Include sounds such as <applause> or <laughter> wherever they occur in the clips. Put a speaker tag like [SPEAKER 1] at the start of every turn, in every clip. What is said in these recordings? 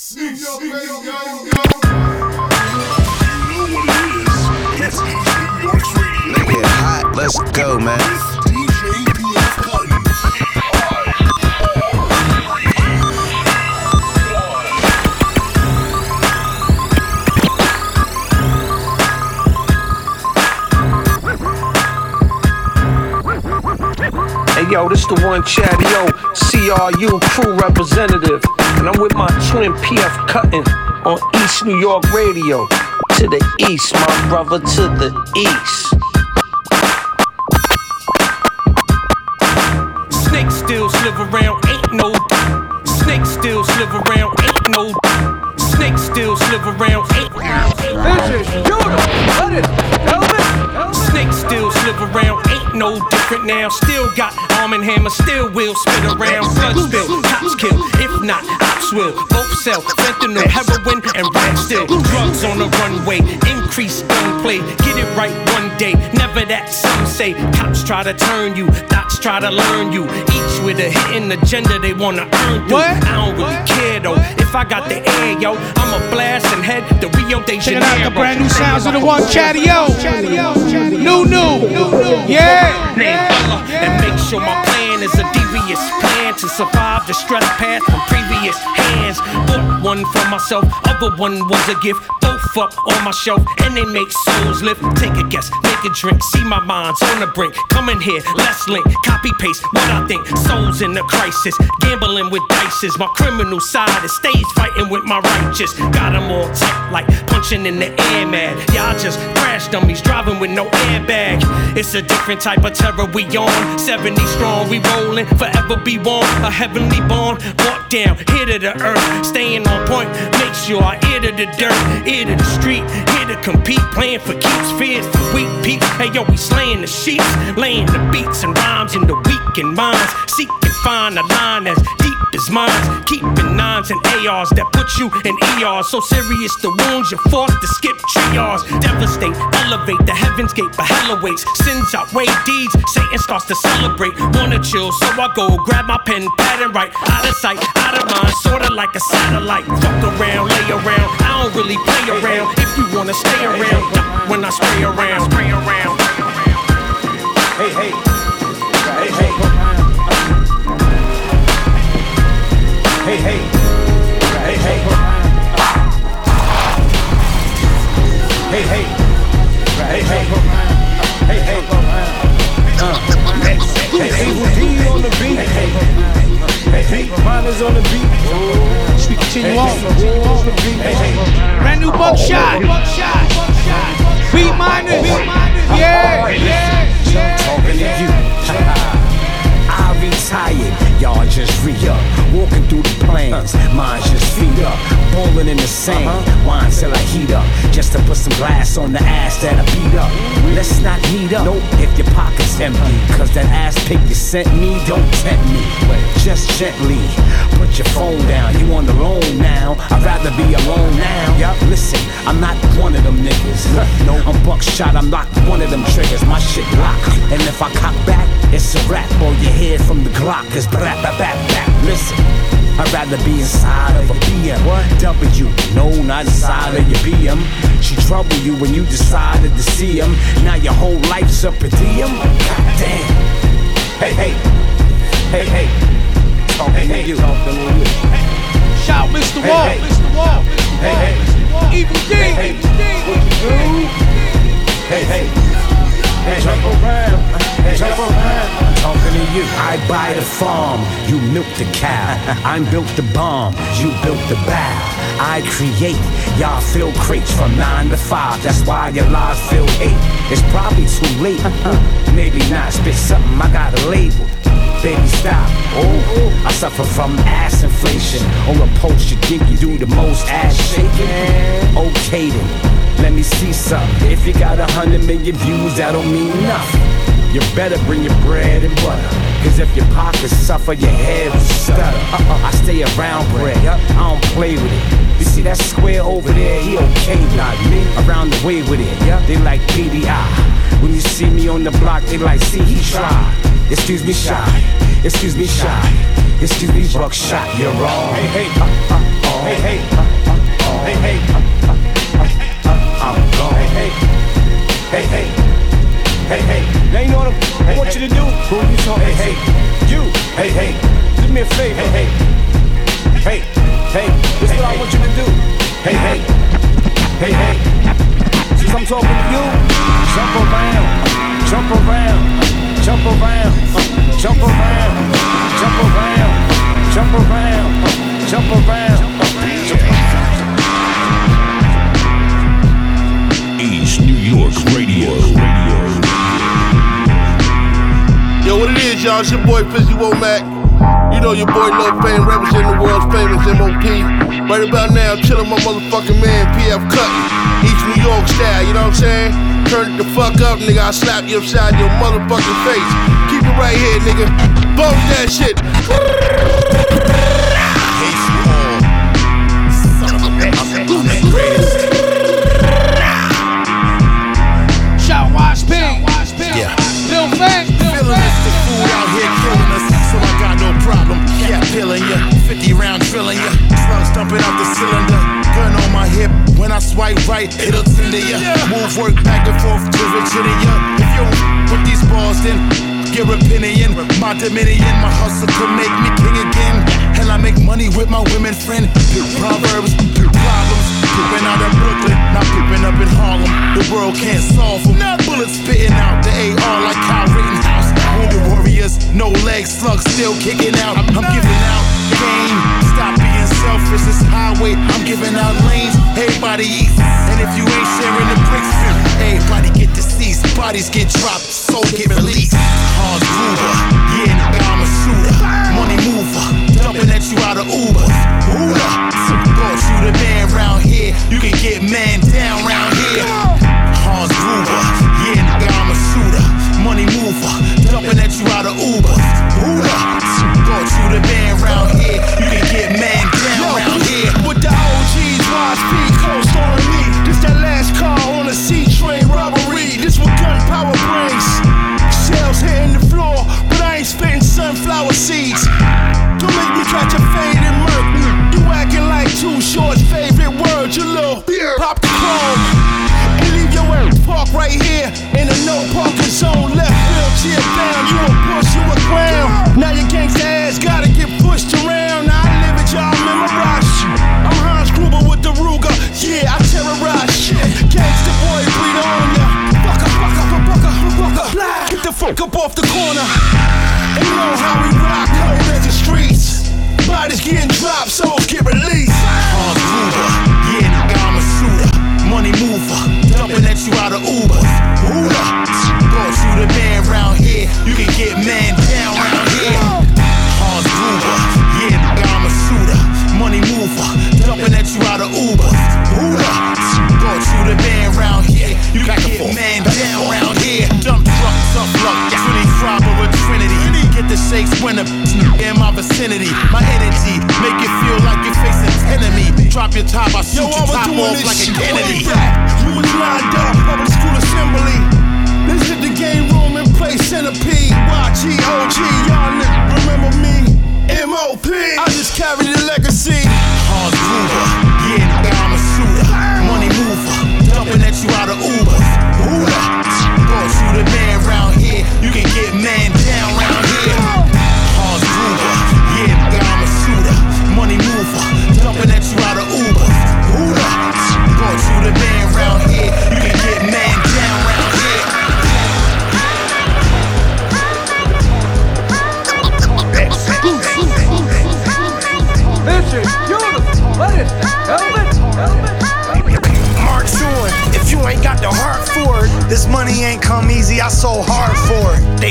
[SPEAKER 1] East. New York Radio. You know what it is. It's New York's Radio.
[SPEAKER 2] They get hot. Let's go, man.
[SPEAKER 3] Yo, this the one Chatty O, CRU crew representative. And I'm with my twin PF Cuttin on East New York Radio. To the east, my brother, to the east.
[SPEAKER 4] Snakes still slither around, ain't no. Snakes still slither around, ain't no. Snakes still slither around, different now. Still got arm and hammer, still will spit around. Blood spill, cops kill, if not, ops will. Both sell fentanyl, heroin, and rap still. Drugs on the runway, increase gunplay. Get it right one day, never that some say. Cops try to turn you, dots try to learn you. Each with a hidden agenda they wanna earn through.
[SPEAKER 5] What?
[SPEAKER 4] I don't really care though. If I got the air, yo, I'ma blast and head to Rio de
[SPEAKER 5] Checking
[SPEAKER 4] Janeiro.
[SPEAKER 5] out the brand new sounds of the one Chadio. New, new. Yeah.
[SPEAKER 4] name fella and make sure my plan is a devious plan to survive the stress path previous hands. Bought one for myself, other one was a gift. Both up on my shelf and they make souls live. Take a guess, make a drink, see my mind's on the brink. Come in here, let's link, copy paste what I think. Souls in a crisis, gambling with dices. My criminal side is stage fighting with my righteous. Got 'em all tight like punching in the air mad. Y'all just crash dummies driving with no airbag. It's a different type of terror we on. 70 strong, we rolling, forever be warm. A heavenly born, walk down, here to the earth, staying on point. Make sure I ear to the dirt, ear to the street, here to compete, playing for keeps, fears for weak peeps. Hey yo, we slaying the sheets, laying the beats and rhymes in the weak and minds. Seek and find a line as deep as mine. Keeping nines and ARs that put you in ERs. So serious the wounds, you're forced to skip triage. Devastate, elevate the heavens gate, but hell awaits. Sins outweigh deeds, Satan starts to celebrate. Wanna chill, so I go grab my pen, pad and write. Out of sight, out of mind, sorta like a satellite. Fuck around, lay around. I don't really play around. If you wanna stay around, when I spray around, spray around.
[SPEAKER 6] Hey. Hey, Hey, hey. Hey, hey. Hey, hey. Hey, hey. Hey, hey. Uh. Hey, Evil Dee on the beat. Hey, hey. Hey, hey. Miners on the beat.
[SPEAKER 5] Should we continue on?
[SPEAKER 6] Hey, hey.
[SPEAKER 5] Brand new buckshot. Beatminerz. Yeah. Yeah.
[SPEAKER 6] Talking to you. I retired, y'all just re up. Walking through the plains, mine just feet up. Bowling in the sand, uh-huh. wine till I heat up. Just to put some glass on the ass that I beat up. Let's not meet up nope, if your pocket's empty. Cause that ass pic you sent me don't tempt me. Just gently put your phone down. You on the loan now. I'd rather be alone now. Yup, listen, I'm not one of them niggas. No, I'm buckshot, I'm not one of them triggers. My shit locked. And if I cock back, it's a rap. Or you hear from the Glock, it's brap, bap, bap, bap. Listen. I'd rather be inside of a BM. What? W, no, not inside of your BM. She trouble you when you decided to see him. Now your whole life's up a diem. God damn. Hey, hey. Hey, hey. Talking to you. Talking to you.
[SPEAKER 5] Shout Mr.
[SPEAKER 6] Hey,
[SPEAKER 5] Wall.
[SPEAKER 6] hey.
[SPEAKER 5] Mr. Walt.
[SPEAKER 6] Hey, hey.
[SPEAKER 5] Evil Dee.
[SPEAKER 6] Hey, hey. What you do? Hey, hey. Hey, jump around. Jump around. Talking to you. I buy the farm. You milk the cow. <laughs> I'm built the bomb. You built the bow. I create. Y'all fill crates from nine to five. That's why your lives feel eight. It's probably too late. <laughs> Maybe not. Spit something. I got a label. Baby, stop. Oh, I suffer from ass inflation. On a post, you think you do the most ass shaking? Okay then, let me see something. If you got a hundred million views, that don't mean nothing. You better bring your bread and butter. Cause if your pockets suffer, your head will stutter. Uh-uh, I stay around bread, I don't play with it. You see that square over there, he okay, not me. Around the way with it, yeah. they like PDI. When you see me on the block, they like, see, he tried. Excuse me, shy. Excuse me, shy. Excuse me, buckshot, you're wrong. Hey, hey, uh, uh, oh. hey, hey, Hey, I'm gone. Hey, hey, hey, hey, hey, hey. Now you know what I hey, want hey. you to do. Who you talking hey, to? Hey, you. Hey, hey. Do me a favor. Hey, hey, hey, hey. This is what I want you to do. Hey, hey, hey, hey. Since I'm talking to you, jump around, jump around jump around, uh, jump around, jump around, jump around, uh, jump around. Uh, jump
[SPEAKER 1] around. New York Radio.
[SPEAKER 7] Yo, what it is, y'all? It's your boy Fizzy Womack. You know your boy Lil Fame representing the world's famous MOP. Right about now, chillin' my motherfucking man PF Cuttin. East New York style, you know what I'm saying? Turn it the fuck up, nigga. I'll slap you upside your motherfucking face. Keep it right here, nigga. Bump that shit.
[SPEAKER 8] Drilling ya, slugs dumping out the cylinder. Gun on my hip, when I swipe right, it'll tender ya. Move work back and forth to Virginia. If you with these balls, then your opinion. My dominion, my hustle could make me king again. Hell, I make money with my women friend. Proverbs, pick problems. Pooping out of Brooklyn, not pooping up in Harlem. The world can't solve them. Bullets spitting out the AR like Kyle Rittenhouse. Wounded warriors, no legs, slugs still kicking out. I'm giving out game. This highway. I'm giving out lanes. Everybody eats. And if you ain't sharing the bricks, everybody get deceased. Bodies get dropped, soul get released. Hans yeah, nigga, I'm a shooter. Money mover, dumping at you out of Uber. Hooter, thought you the man round here. You can get man down round here. Hans Gruber, yeah, nigga, I'm a shooter. Money mover, dumping at you out of Uber. Hooter, thought you the man round here. You can get man
[SPEAKER 9] up off the corner.
[SPEAKER 8] Shakes when the <laughs> in my vicinity. My energy make you feel like you're facing enemy. Drop your top, I shoot
[SPEAKER 9] Yo,
[SPEAKER 8] your top off
[SPEAKER 9] this
[SPEAKER 8] like a
[SPEAKER 9] shit
[SPEAKER 8] Kennedy.
[SPEAKER 9] You was lined up, public school assembly. Let's hit the game room and play centipede. YGOG, y'all niggas remember me? MOP, I just carry the legacy.
[SPEAKER 8] Hans Gruber, yeah, nigga, I'm a shooter. Money mover, dumping at you out of Uber. Hooter, thought you the man round here. You can get
[SPEAKER 10] This money ain't come easy, I so hard for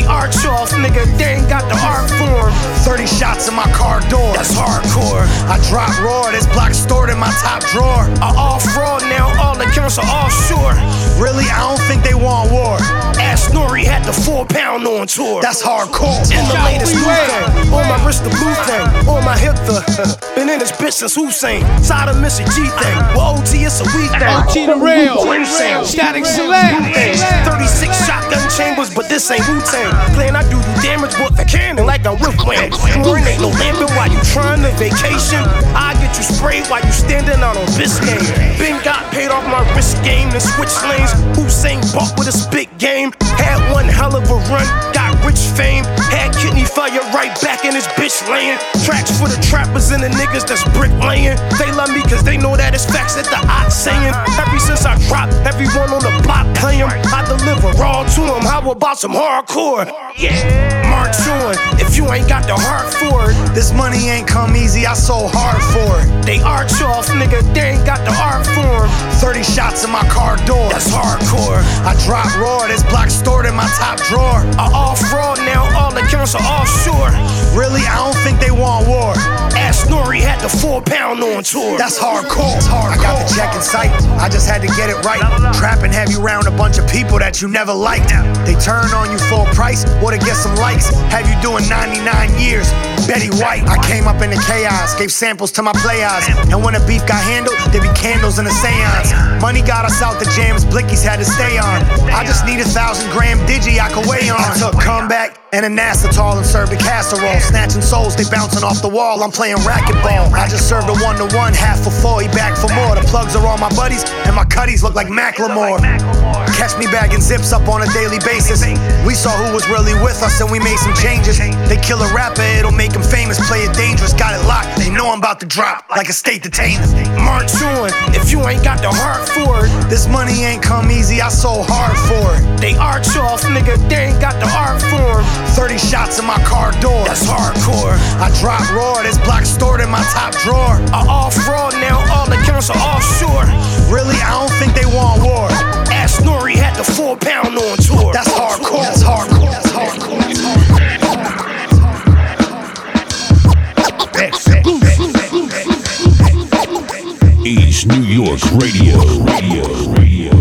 [SPEAKER 9] arch off, nigga, they ain't got the art form.
[SPEAKER 10] 30 shots in my car door.
[SPEAKER 9] That's hardcore.
[SPEAKER 10] I drop raw, this block stored in my top drawer.
[SPEAKER 9] I off road now, all accounts are offshore.
[SPEAKER 10] Really, I don't think they want war.
[SPEAKER 9] Ass Nori had the four pound on tour.
[SPEAKER 10] That's hardcore.
[SPEAKER 9] in the latest new thing. On my wrist, the blue thing. On my hip, the. <laughs> Been in this bitch since Hussein. Side of Missy G thing. Well, OT, it's a week thing.
[SPEAKER 5] OT the real.
[SPEAKER 9] Insane.
[SPEAKER 5] Statik Selektah.
[SPEAKER 9] 36 shotgun chambers, but this ain't Wu Tang. Playing, I do you damage, but the cannon like I'm Wayne. Scoring ain't no lamping while you trying to vacation. I get you sprayed while you standing out on Biscayne. Been got paid off my wrist game and switch lanes. Hussein bought with his big game. Had one hell of a run, got rich fame. Had kidney fire right back in this bitch laying. Tracks for the trappers and the niggas that's bricklaying. They love me cause they know that it's facts that the ox saying. Ever since I dropped, everyone on the block playing. I deliver raw to them. How about some hardcore? Yeah. Mark on if you ain't got the heart for it.
[SPEAKER 10] This money ain't come easy, I sold hard for it.
[SPEAKER 9] They arch off, nigga, they ain't got the art form.
[SPEAKER 10] 30 shots in my car door.
[SPEAKER 9] That's hardcore.
[SPEAKER 10] I drop raw, this block stored in my top drawer.
[SPEAKER 9] I off raw now, all accounts are offshore.
[SPEAKER 10] Really, I don't think they want war.
[SPEAKER 9] Ask Nori had the four pound on tour.
[SPEAKER 10] That's hardcore. That's hardcore. I got the check in sight. I just had to get it right. Trapping have you around a bunch of people that you never liked. They turn on you for a price or to get some likes. Have you doing 99 years? Betty White. I came up in the chaos, gave samples to my players. And when the beef got handled, there be candles in the seance. Money got us out the jams, Blickies had to stay on. I just need a thousand gram digi I could weigh on. I took comeback and a NASA tall and served a casserole. Snatching souls, they bouncing off the wall. I'm playing racquetball. I just served a one to one, half for four, he back for more. The plugs are all my buddies, and my cutties look like Macklemore. Catch me bagging zips up on a daily basis. We saw who was really with us, and we made some changes. They kill a rapper, it'll make him famous. Play it dangerous, got it locked. They know I'm about to drop like a state detainer.
[SPEAKER 9] March on if you ain't got the heart for it.
[SPEAKER 10] This money ain't come easy, I sold hard for it.
[SPEAKER 9] They arch off, nigga, they ain't got the art it.
[SPEAKER 10] 30 shots in my car door.
[SPEAKER 9] That's hardcore.
[SPEAKER 10] I drop raw, this block stored in my top drawer.
[SPEAKER 9] I off raw now, all accounts are offshore.
[SPEAKER 10] Really, I don't think they want war.
[SPEAKER 9] Ask Nori had the four pound on tour.
[SPEAKER 10] That's hardcore. That's hardcore. That's hardcore. That's
[SPEAKER 1] hardcore. East New York. Radio. Radio. Radio.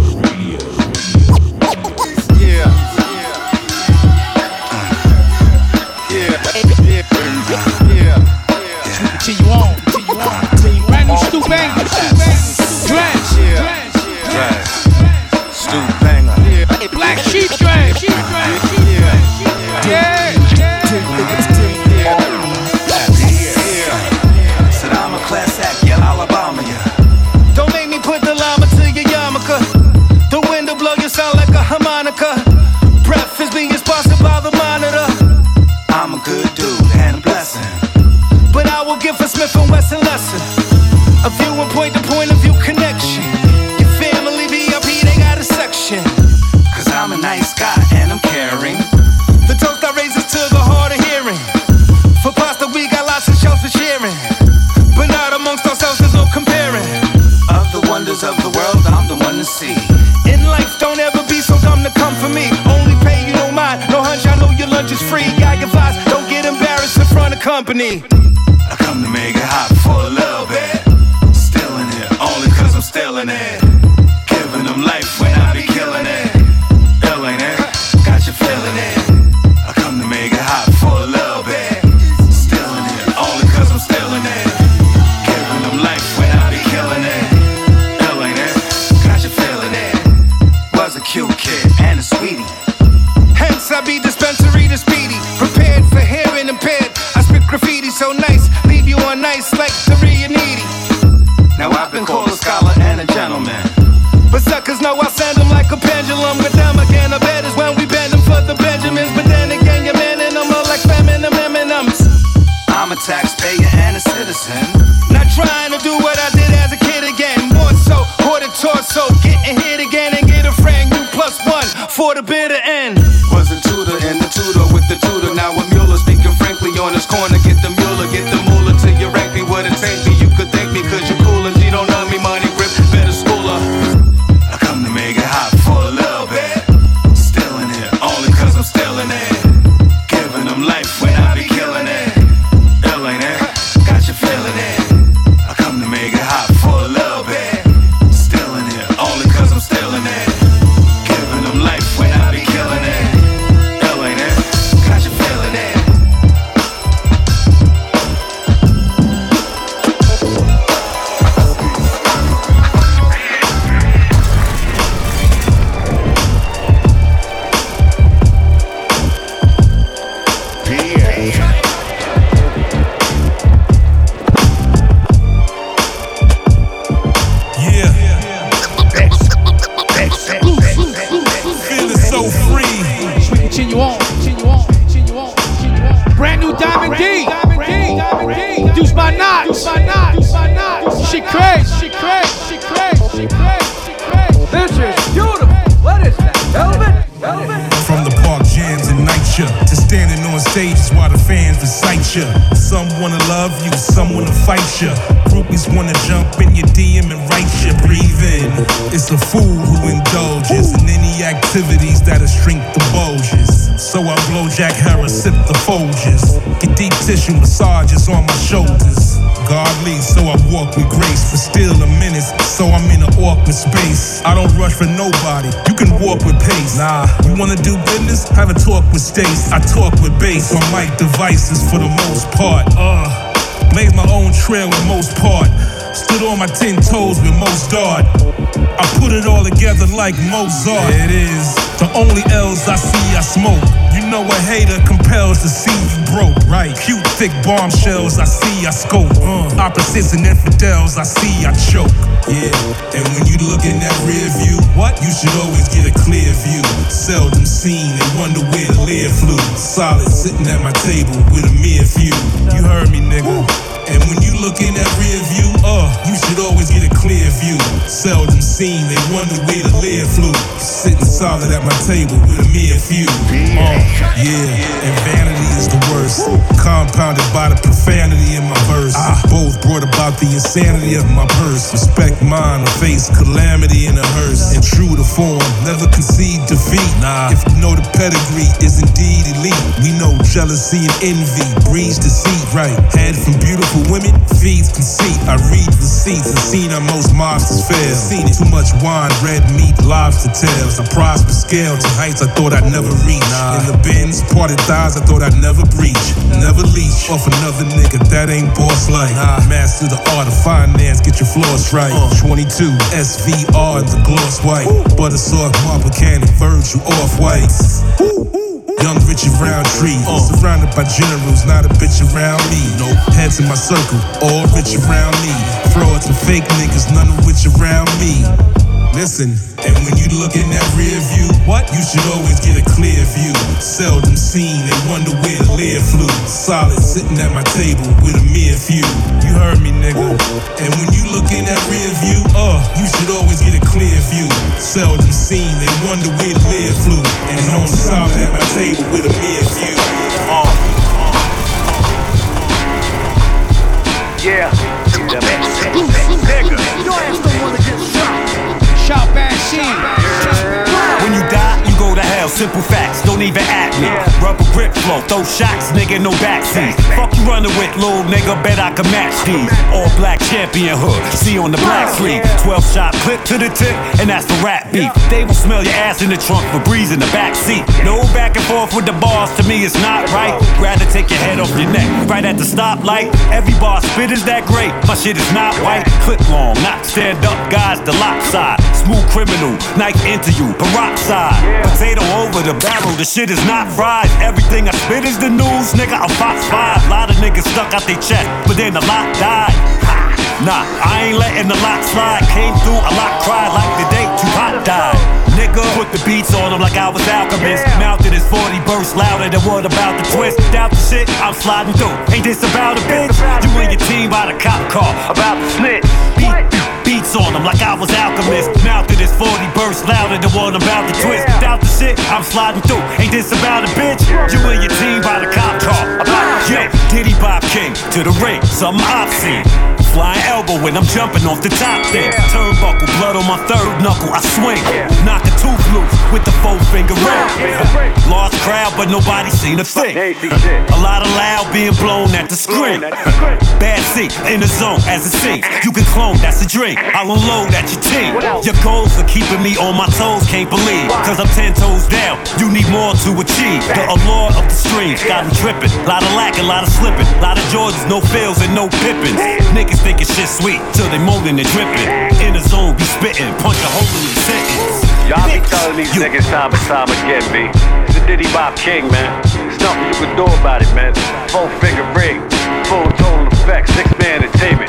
[SPEAKER 11] Is free. Your vibes, don't get embarrassed in front of company.
[SPEAKER 2] I come to make it hot for a
[SPEAKER 12] ya. Some wanna love you, some wanna fight you. Groupies wanna jump in your DM and write ya. Breathe in. It's a fool who indulges in any activities that'll shrink the bulges. So I blow Jack Harris, sip the Folgers. Get deep tissue massages on my shoulders. Godly, so I walk with grace, but still a menace. So I'm in an awkward space. I don't rush for nobody. You can walk with pace. Nah, you wanna do business? Have a talk with Stace. I talk with bass on mic devices for the most part. Uh, blaze my own trail with most part. Stood on my ten toes with most dart. I put it all together like Mozart. It is the only L's I see I smoke. Know a hater compels to see you broke, right? Cute thick bombshells I see I scope. Uh, opposites and infidels I see I choke. Yeah, and when you look in that rear view, what? You should always get a clear view. Seldom seen and wonder where the lead flew. Solid sitting at my table with a mere few. You heard me, nigga. And when you look in that rear view, uh, you should always get a clear view. Seldom seen, they wonder where the lead flew. Sitting solid at my table with a mere few. Uh, yeah, and vanity is the worst. Compounded by the profanity in my verse. I Both brought about the insanity of my purse. Respect mine or face calamity in a hearse. And true to form, never concede defeat. Nah, if you know the pedigree is indeed elite, we know jealousy and envy breeds deceit, right? Head from beautiful women feeds conceit. I read receipts and seen how most mobsters fail. Seen it. Too much wine, red meat, lobster tails. I prosper scale to heights I thought I'd never reach. In the bins, parted thighs I thought I'd never breach. Never leech off another nigga, that ain't boss like. Master the art of finance, get your floors right. 22 SVR and the gloss white. Butter soft marble candy, Virgil off whites. Young Richard Roundtree, uh. surrounded by generals, not a bitch around me. No heads in my circle, all rich around me. Throw Frauds and fake niggas, none of which around me. Listen, and when you look in that rear view, what? You should always get a clear view. Seldom seen and wonder where the lead flew. Solid sitting at my table with a mere few. You heard me, nigga. And when you look in that rear view, uh, you should always get a clear view. Seldom seen they wonder where the lead flew. And on solid at my table with a mere view. Uh.
[SPEAKER 3] Yeah.
[SPEAKER 13] Nigga. Your ass don't wanna get shot.
[SPEAKER 5] Shout back scene.
[SPEAKER 14] Simple facts, don't even act me. Rubber grip flow, throw shots, nigga, no backseat. Fuck you running with, little nigga, bet I can match these. All black champion hood, see on the black sleeve. 12 shot clip to the tip, and that's the rap beef. They will smell your ass in the trunk for breeze in the back seat. No back and forth with the bars, to me it's not right. Rather take your head off your neck, right at the stoplight. Every bar spit is that great, my shit is not white. Clip long, not stand up, guys, the lock side. Smooth criminal, knife into you, peroxide. Potato over the barrel, the shit is not fried. Everything I spit is the news, nigga. I'm Fox 5. Lot of niggas stuck out their chest, but then the lot died. Nah, I ain't letting the lot slide. Came through, a lot cried like the day Tupac died. Nigga, put the beats on him like I was alchemist. Mounted his 40 bursts louder than what about the twist. Doubt the shit, I'm sliding through. Ain't this about a bitch? You and your team by the cop car, about to snitch. Beat, beats on him like I was alchemist. Mounted his 40 burst louder than what I'm about to twist. Doubt the shit, I'm sliding through. Ain't this about a bitch? You and your team by the cop car, about Yo, Diddy Bob King to the ring, something I've Flying elbow when I'm jumping off the top there. Turnbuckle, blood on my third knuckle, I swing. Knock a tooth loose with the four finger ring. Lost crowd, but nobody seen a thing. A lot of loud being blown at the screen. Bad seat in the zone as it seems. You can clone, that's a dream. I'll unload at your team. Your goals are keeping me on my toes, can't believe. Cause I'm ten toes down, you need more to achieve. The allure of the streams got me tripping. Lot of lack, a lot of slipping. Lot of Jordans, no fails and no pippins. Niggas thinking shit sweet till they molding and dripping. In the zone, be spitting, punch a hole in the sentence.
[SPEAKER 15] Y'all be telling these niggas time and time again, B. It's the Diddy Bop King, man. There's nothing you can do about it, man. Four finger ring, full total effect, six man entertainment.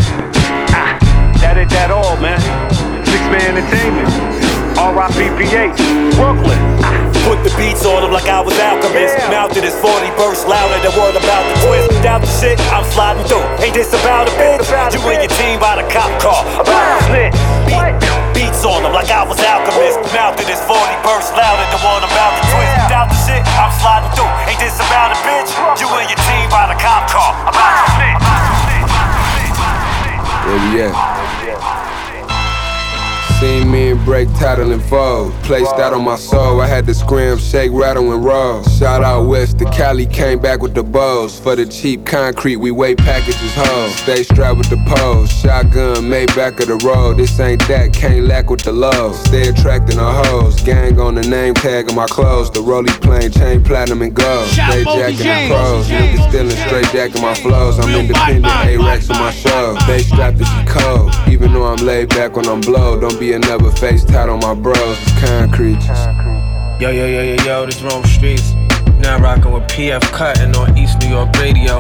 [SPEAKER 15] Ah, that ain't that all, man. Six man entertainment. R.I.P.P.H. Brooklyn.
[SPEAKER 14] Put the beats on them like I was Alchemist. Yeah. Mounted his 40 burst louder than word about the twist. Doubt the shit, I'm sliding through. Ain't this about a bitch? About you and your team by the cop car. About a snitch. Beat, beats on them like I was Alchemist. Mounted his 40 burst louder than word about the twist. Yeah. Doubt the shit, I'm sliding through. Ain't this about a bitch? You and your team by the cop car. About a snitch.
[SPEAKER 16] Where we at? Seen me and break title and fold. Placed that on my soul. I had to scream, shake, rattle, and roll. Shout out west to Cali, came back with the bows. For the cheap concrete, we weigh packages whole. Stay strapped with the pose. Shotgun made back of the road. This ain't that, can't lack with the low. Stay attracting the hoes. Gang on the name tag of my clothes. The rollie plain, chain platinum and gold. Stay jacking the pros. Niggas stealing straight jacking my flows. I'm independent, A-Rex on my show. They strapped to she cold. Even though I'm laid back when I'm blow. Don't be another face tat on my bros. It's concrete.
[SPEAKER 17] Yo, yo, yo, yo, yo, this Rome Streetz. Now rocking with PF Cuttin on East New York Radio.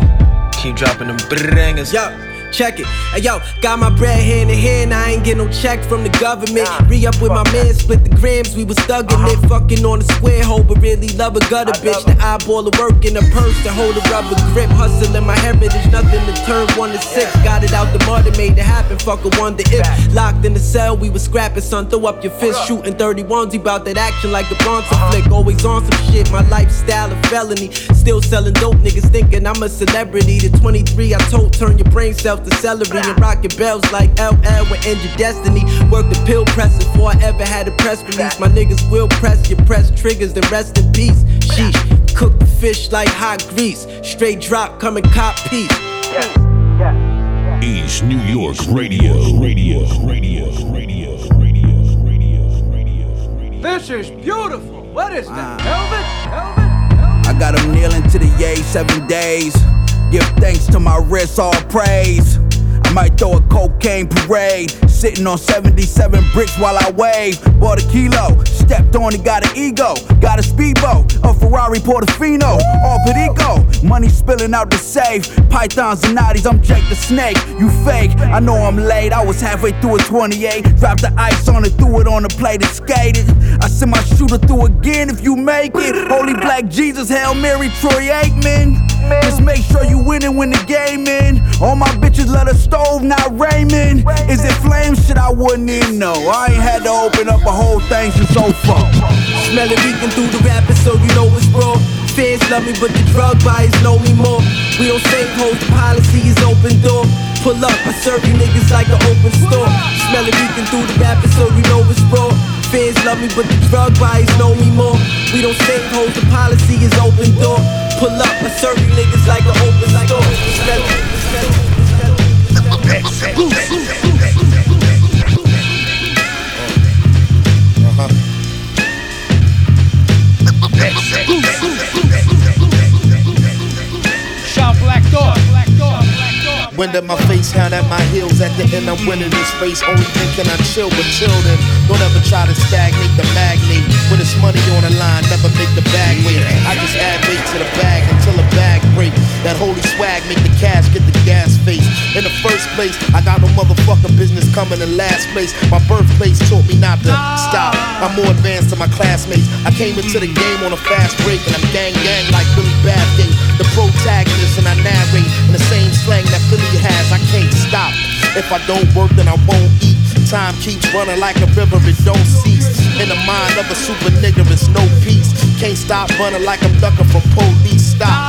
[SPEAKER 17] Keep dropping them bangers.
[SPEAKER 18] Yo check it. Hey yo, got my bread hand in hand, I ain't get no check from the government. Re up with my man, split the grams, we was thugging it. Uh-huh. Fucking on the square hole, but really love a gutter bitch. The eyeball of work in a purse to hold a rubber grip. Hustling my heritage, nothing to turn one to six. Got it out the mud and made it happen. Fuck a wonder if. Locked in the cell, we was scrapping, son. Throw up your fist, shooting 31s. He bout that action like a Bronson uh-huh. flick. Always on some shit, my lifestyle a felony. Still selling dope, niggas thinking I'm a celebrity. The 23 I told, turn your brain cells to celery and rocking bells like LL with End Your Destiny. Work the pill press before I ever had a press release. My niggas will press your press triggers, then rest in peace. Sheesh, cook the fish like hot grease. Straight drop, come and cop peace.
[SPEAKER 19] East New York Radio, Radio, Radio, Radio, Radio, Radio, radio.
[SPEAKER 20] This is beautiful. What is that? Velvet? Velvet?
[SPEAKER 13] I got him kneeling to the yay seven days. Give thanks to my wrist, all praise. I might throw a cocaine parade. Sitting on 77 bricks while I wave. Bought a kilo, stepped on it, got an ego. Got a speedboat, a Ferrari Portofino. All Perico, money spilling out the safe. Pythons and natties, I'm Jake the Snake. You fake, I know I'm late. I was halfway through a 28. Dropped the ice on it, threw it on the plate and skated. I send my shooter through again if you make it. Holy Black Jesus, Hail Mary, Troy Aikman. Just make sure you win it when the game in. All my bitches let a stove, not Raymond. Is it flame shit? I wouldn't even know. I ain't had to open up a whole thing since so far.
[SPEAKER 18] Smell it leaking through the rapper, so you know it's raw. Fans love me, but the drug buyers know me more. We don't save hoes, the policy is open door. Pull up, I serve you niggas like an open store. Smell it leaking through the rapper, so you know it's raw. Fans love me, but the drug buyers know me more. We don't save hoes, the policy is open door. Pull up, I serve you niggas like an open store.
[SPEAKER 5] Shout. Black Dog.
[SPEAKER 21] Wind at my face, hand at my heels. At the end, I'm winning this race. Only thinking I chill, with children. Don't ever try to stagnate the magnate. When it's money on the line, never make the bag wait. I just add weight to the bag until the bag break. That holy swag make the cash get the gas face. In the first place, I got no motherfucking business coming in last place. My birthplace taught me not to stop. I'm more advanced than my classmates. I came into the game on a fast break, and I'm gang gang like Billy Bathgate. The protagonist, and I narrate in the same slang that Philly has, I can't stop. If I don't work, then I won't eat. Time keeps running like a river, it don't cease. In the mind of a super nigga, it's no peace. Can't stop running like I'm ducking from police. Stop.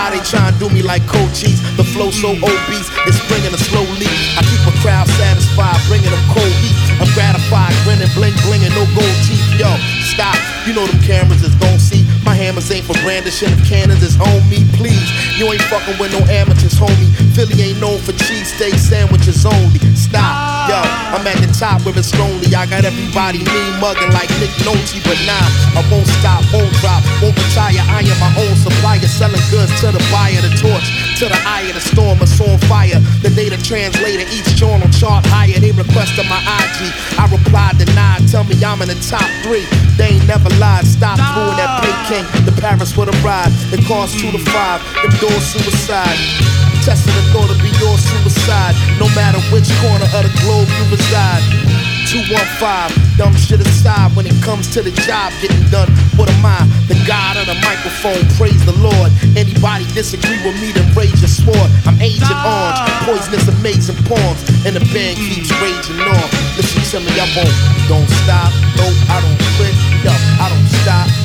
[SPEAKER 21] How they try and do me like coaches. The flow so obese, it's bringing a slow leak. I keep a crowd satisfied, bringing them cold heat. I'm gratified, grinning, bling, blinging, no gold teeth. Yo, stop. You know them cameras is gon' see. My hammers ain't for brandishing of cannons, it's on me, please. You ain't fucking with no amateurs, homie. Philly ain't known for cheesesteak sandwiches only. Stop, yo, I'm at the top where it's lonely. I got everybody mean mugging like Nick Nolte, but nah, I won't stop, won't drop, won't retire. I am my own supplier, selling goods to the buyer, the torch to the eye of the storm, it's on fire. The data translator, each journal chart higher. They requested my IG, I replied denied. Tell me I'm in the top three. They ain't never lied. Stop doing that pay king. The Paris for the ride. It costs two to five. Them doors suicide. Testing the thought of your suicide. No matter which corner of the globe you reside.
[SPEAKER 22] 215. Dumb shit aside when it comes to the job getting done. What am I? The God of the microphone. Praise the Lord. Anybody disagree with me, then rage your sword. I'm Agent Orange. Poisonous, amazing poems. And the band keeps raging on. Listen to me, I won't. Don't stop. No, I don't quit. Yo, I don't stop.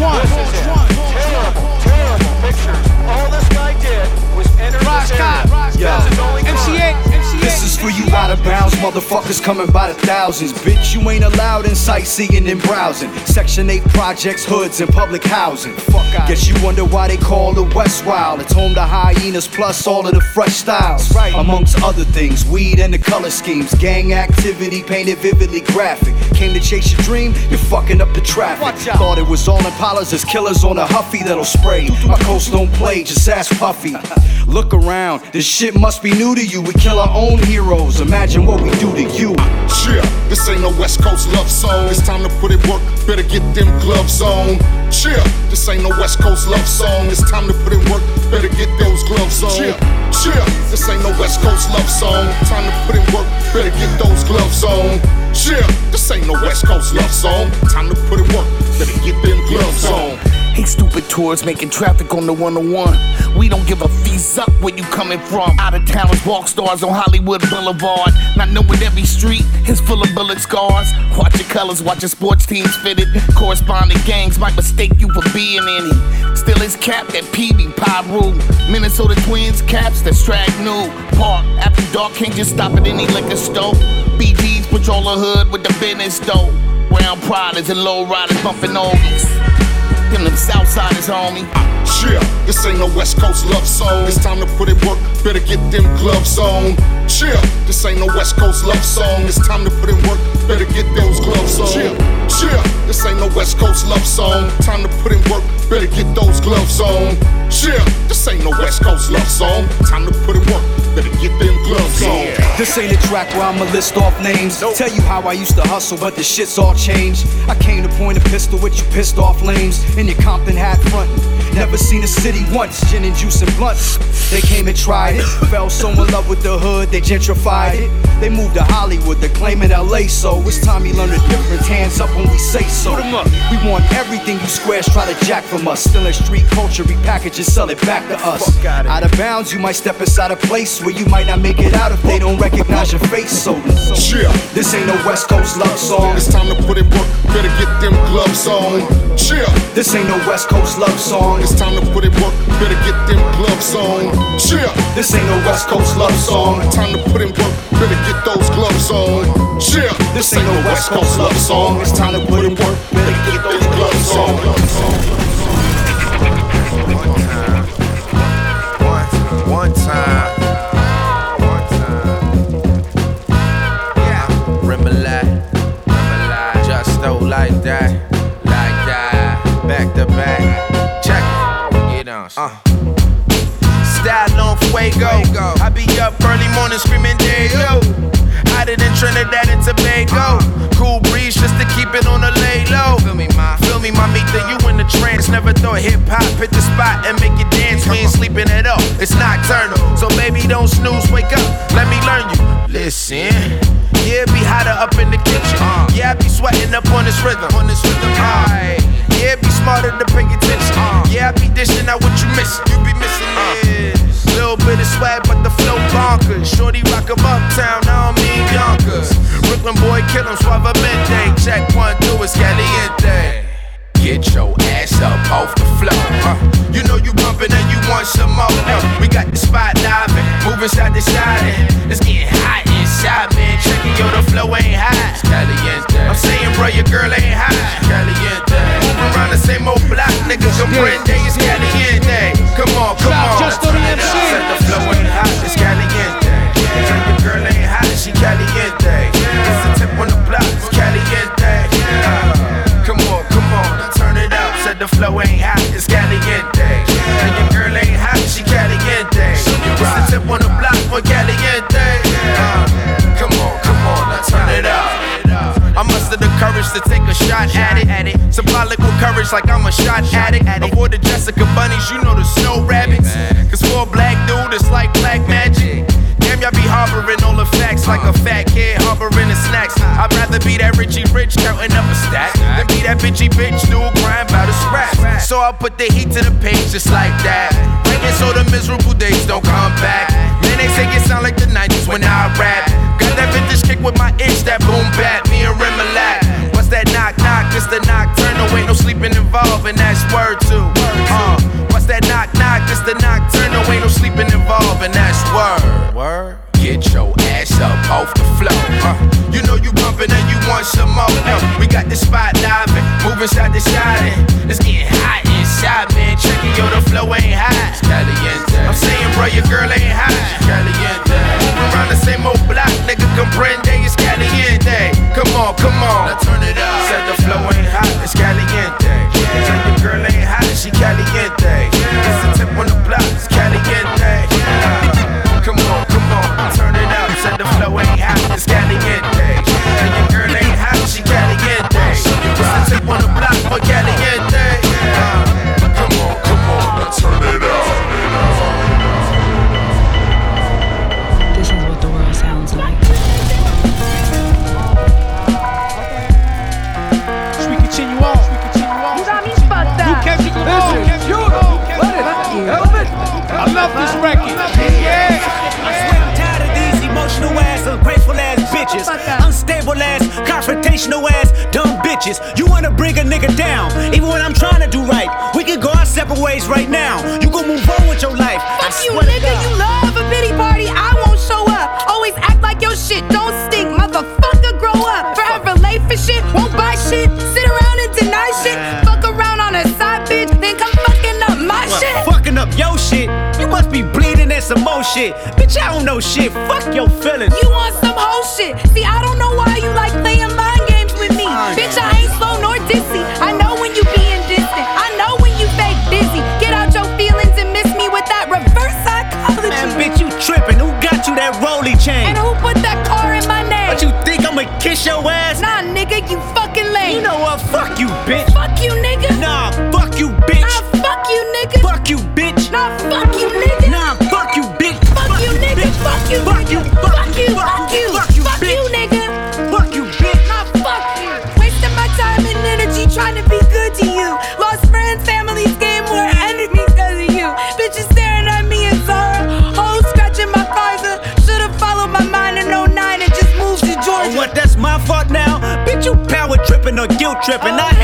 [SPEAKER 5] One,
[SPEAKER 15] this is it.
[SPEAKER 5] one,
[SPEAKER 15] Terrible, terrible pictures. All this guy did was enter
[SPEAKER 5] Rise
[SPEAKER 15] this area.
[SPEAKER 5] Scott,
[SPEAKER 15] That's his only crime.
[SPEAKER 5] MCA, MCA.
[SPEAKER 23] This is for you out of bounds, motherfuckers coming by the thousands. Bitch, you ain't allowed in sightseeing and browsing. Section 8 projects, hoods, and public housing. Fuck out. Guess you wonder why they call the West Wild. It's home to hyenas plus all of the fresh styles. Right. Amongst other things, weed and the color schemes. Gang activity painted vividly graphic. Came to chase your dream, you're fucking up the traffic.
[SPEAKER 5] Watch out.
[SPEAKER 23] Thought it was all Impalas as killers on a Huffy that'll spray. My coast don't play, just ask Puffy. <laughs> Look around, this shit must be new to you. We kill our own heroes. Imagine what we do to you.
[SPEAKER 24] Yeah, this ain't no West Coast love song. It's time to put in work. Better get them gloves on. Yeah, this ain't no West Coast love song. It's time to put in work. Better get those gloves on. Yeah, yeah, this ain't no West Coast love song. Time to put in work. Better get those gloves on. Yeah, this ain't no West Coast love song. Time to put in work. Better get them gloves on.
[SPEAKER 8] Hey, stupid tours making traffic on the 101. We don't give a fees up where you coming from. Out of towners, walk stars on Hollywood Boulevard. Not knowing every street is full of bullet scars. Watch your colors, watch your sports teams fitted. Corresponding gangs might mistake you for being any. Still is capped at PB Pyru. Minnesota Twins caps that strag new. Park after dark can't just stop at any liquor store. BGs patrol the hood with the business though. Brown Priders and low riders bumping oldies. Them them Southsiders, homie.
[SPEAKER 24] Yeah, this ain't no West Coast love song. It's time to put in work. Better get them gloves on. Chill, this ain't no West Coast love song. It's time to put in work. Better get those gloves on. Chill, yeah, this ain't no West Coast love song. Time to put in work. Better get those gloves on. Chill, this ain't no West Coast love song. Time to put in work. Better get them gloves on.
[SPEAKER 23] This ain't a track where I'ma list off names. Tell you how I used to hustle, but the shit's all changed. I came to point a pistol with you pissed off lames in your Compton hat frontin'. Never seen a city once, gin and juice and blunts. They came and tried it, fell so in love with the hood, they gentrified it. They moved to Hollywood, they're claiming LA, so it's time you learn the difference. Hands up when we say so. We want everything you squares try to jack from us. Still in street culture, repackage and sell it back to us. Out of bounds, you might step inside a place where you might not make it out if they don't recognize your face. So,
[SPEAKER 24] Yeah.
[SPEAKER 23] this ain't no West Coast love song.
[SPEAKER 24] It's time to put in work. Better get them gloves on. Yeah.
[SPEAKER 23] This ain't no West Coast love song.
[SPEAKER 24] It's time to put in work. Better get them gloves on. Yeah.
[SPEAKER 23] This ain't no West Coast love song.
[SPEAKER 24] Time to put in work. Better get those gloves on. Yeah.
[SPEAKER 23] This ain't no West Coast love song. It's time to put in work.
[SPEAKER 24] Better get those gloves on.
[SPEAKER 25] One time. One Uh.
[SPEAKER 21] Style on fuego. I be up early morning screaming, there yo. Hotter than Trinidad and Tobago. Cool breeze just to keep it on the lay low. Feel me, ma. Feel me, mamita, you in the trance. Never thought hip hop hit the spot and make you dance. We ain't sleeping it up. It's nocturnal. So baby, don't snooze, wake up. Let me learn you. Listen. Yeah, it be hotter up in the kitchen. Uh. Yeah, I be sweating up on this rhythm. On this rhythm. Uh. Aye. Yeah, be smarter to pay attention. Uh. Yeah, I be dishing out what you missing. You be missing this. Little bit of swag, but the flow bonkers. Shorty rock 'em uptown, I don't mean Yonkers. Brooklyn boy, kill 'em, suavemente. Check one, two, it's caliente. Get your ass up off the floor. Uh, you know you bumping and you want some more. Uh, we got the spot diving, moving side to side. And it's getting hot inside, man. Checking yo, the flow ain't high. Caliente. I'm saying, bro, your girl ain't high. It's caliente. Moving around the same old block, niggas. Your brand day is caliente. Come on, come
[SPEAKER 5] Shout
[SPEAKER 21] on.
[SPEAKER 5] just to the MC.
[SPEAKER 21] The flow addict. Avoid the Jessica bunnies, you know the snow rabbits. Cause for a black dude, it's like black magic. Damn, y'all be harboring all the facts like a fat kid harboring the snacks. I'd rather be that Richie Rich counting up a stack than be that bitchy bitch dude crying about a scrap. So I put the heat to the page just like that. Waiting so the miserable days don't come back. Man, they say it sound like the 90s when I rap. Got that vintage kick with my itch, that involved, and that's word too. Uh, what's that knock knock? It's the nocturnal, ain't no sleeping involved, and that's word. Word. Get your ass up off the floor. Uh, you know you bumpin' and you want some more. Uh, we got the spot diving, moving side to side, and it's getting hot inside, man. Checking yo, the flow ain't high. It's caliente. I'm saying, bro, your girl ain't high. It's caliente. Moving around the same old block, nigga, comprende. It's caliente. Come on, come on. Now turn it up. Said the flow ain't hot. It's caliente.
[SPEAKER 5] Love this record. Yeah.
[SPEAKER 26] I'm tired of these emotional ass, ungrateful ass bitches. Unstable ass, confrontational ass, dumb bitches. You wanna bring a nigga down, even when I'm trying to do right. We can go our separate ways right now. You gon' move on with your life. I
[SPEAKER 27] Fuck you,
[SPEAKER 26] swear to
[SPEAKER 27] nigga.
[SPEAKER 26] God.
[SPEAKER 27] You love shit. Bitch,
[SPEAKER 26] I don't know shit. Fuck your feelings.
[SPEAKER 27] You want some whole shit. See, I don't know why you like playing mind games with me. Bitch, I ain't slow nor dizzy. I know when you being distant. I know when you fake busy. Get out your feelings and miss me with that reverse psychology.
[SPEAKER 26] Man, bitch, you tripping. Who got you that rolly chain?
[SPEAKER 27] And who put that car in my name?
[SPEAKER 26] But you think I'ma kiss your ass? Tripping. Oh, I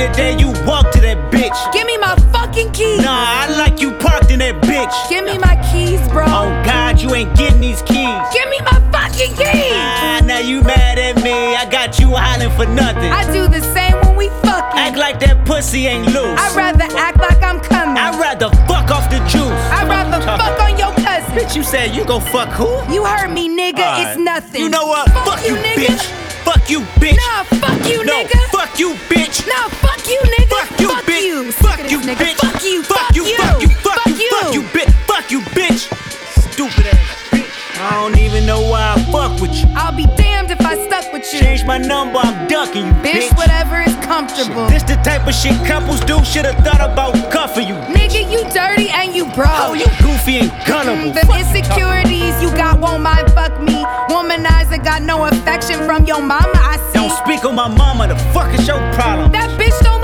[SPEAKER 26] the day you walk to that bitch.
[SPEAKER 27] Give me my fucking keys.
[SPEAKER 26] Nah, I like you parked in that bitch.
[SPEAKER 27] Give me my keys, bro.
[SPEAKER 26] Oh God, you ain't getting these keys.
[SPEAKER 27] Give me my fucking keys.
[SPEAKER 26] Ah, now you mad at me. I got you hollering for nothing.
[SPEAKER 27] I do the same when we fucking.
[SPEAKER 26] Act like that pussy ain't loose.
[SPEAKER 27] I'd rather act like I'm coming.
[SPEAKER 26] I'd rather fuck off the juice.
[SPEAKER 27] I'd rather fuck on your cousin.
[SPEAKER 26] Bitch, you said you gon' fuck who?
[SPEAKER 27] You heard me, nigga.
[SPEAKER 26] Alright.
[SPEAKER 27] It's nothing.
[SPEAKER 26] You know what? Fuck, you,
[SPEAKER 27] nigga.
[SPEAKER 26] bitch. Fuck you, bitch.
[SPEAKER 27] Nah, fuck you,
[SPEAKER 26] no,
[SPEAKER 27] nigga.
[SPEAKER 26] fuck you, bitch.
[SPEAKER 27] Nah, fuck you.
[SPEAKER 26] Fuck
[SPEAKER 27] Sick of
[SPEAKER 26] you,
[SPEAKER 27] this nigga.
[SPEAKER 26] bitch.
[SPEAKER 27] Fuck you.
[SPEAKER 26] Fuck you, fuck you, fuck you, fuck you, bitch. Fuck you, bitch. Stupid ass bitch. I don't even know why I fuck with you.
[SPEAKER 27] I'll be damned if I stuck with you.
[SPEAKER 26] Change my number, I'm ducking you,
[SPEAKER 27] Bitch,
[SPEAKER 26] bitch.
[SPEAKER 27] whatever is comfortable.
[SPEAKER 26] This the type of shit couples do. Should've thought about cuffing you.
[SPEAKER 27] Nigga, you dirty and you broke.
[SPEAKER 26] Oh, you goofy and gullible.
[SPEAKER 27] Mm, the insecurities you got won't mind fuck me. Womanizer got no affection from your mama, I see.
[SPEAKER 26] Don't speak on my mama. The fuck is your problem?
[SPEAKER 27] That bitch don't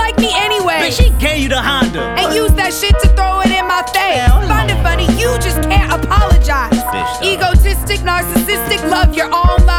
[SPEAKER 27] anyway.
[SPEAKER 26] Bitch, she gave you the Honda.
[SPEAKER 27] and use that shit to throw it in my face. Find it funny, you just can't apologize.
[SPEAKER 26] Bitch.
[SPEAKER 27] Egotistic, narcissistic, love your own lives.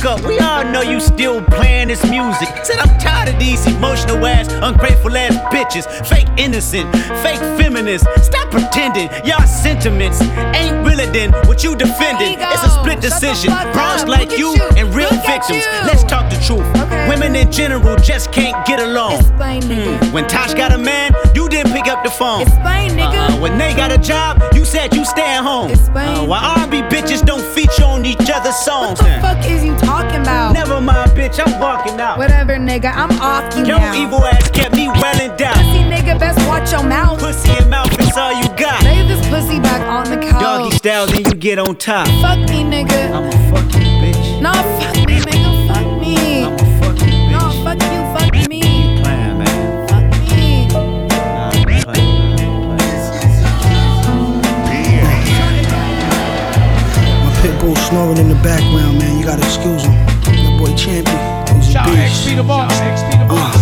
[SPEAKER 26] Fuck up. We all know you still playing this music. Said I'm tired of these emotional ass, ungrateful ass bitches. Fake innocent, fake feminists. Stop pretending. Y'all sentiments ain't realer than what you defending. It's a split decision. Bronze like you and real victims. Let's talk the truth. Women in general just can't get along. Hmm. When Tosh got a man, you didn't pick up the phone.
[SPEAKER 27] Explain, nigga.
[SPEAKER 26] Uh-uh. When they got a job, you said you stay at home. Uh, why R&B bitches don't feature on each other's songs?
[SPEAKER 27] What the fuck is you talking about?
[SPEAKER 26] Never mind, bitch. I'm walking out.
[SPEAKER 27] Whatever, nigga. I'm off you
[SPEAKER 26] Your
[SPEAKER 27] now.
[SPEAKER 26] evil ass kept me well endowed.
[SPEAKER 27] Pussy nigga, best watch your mouth.
[SPEAKER 26] Pussy and mouth is all you got.
[SPEAKER 27] Lay this pussy back on the couch.
[SPEAKER 26] Doggy style, then you get on top.
[SPEAKER 27] Fuck me, nigga.
[SPEAKER 26] I'm a fucking bitch.
[SPEAKER 27] No, fuck
[SPEAKER 28] snoring in the background, man. You gotta excuse him. That boy Champion. He's a
[SPEAKER 5] Shout
[SPEAKER 28] beast.
[SPEAKER 5] XP the boss. XP the boss.
[SPEAKER 28] Uh.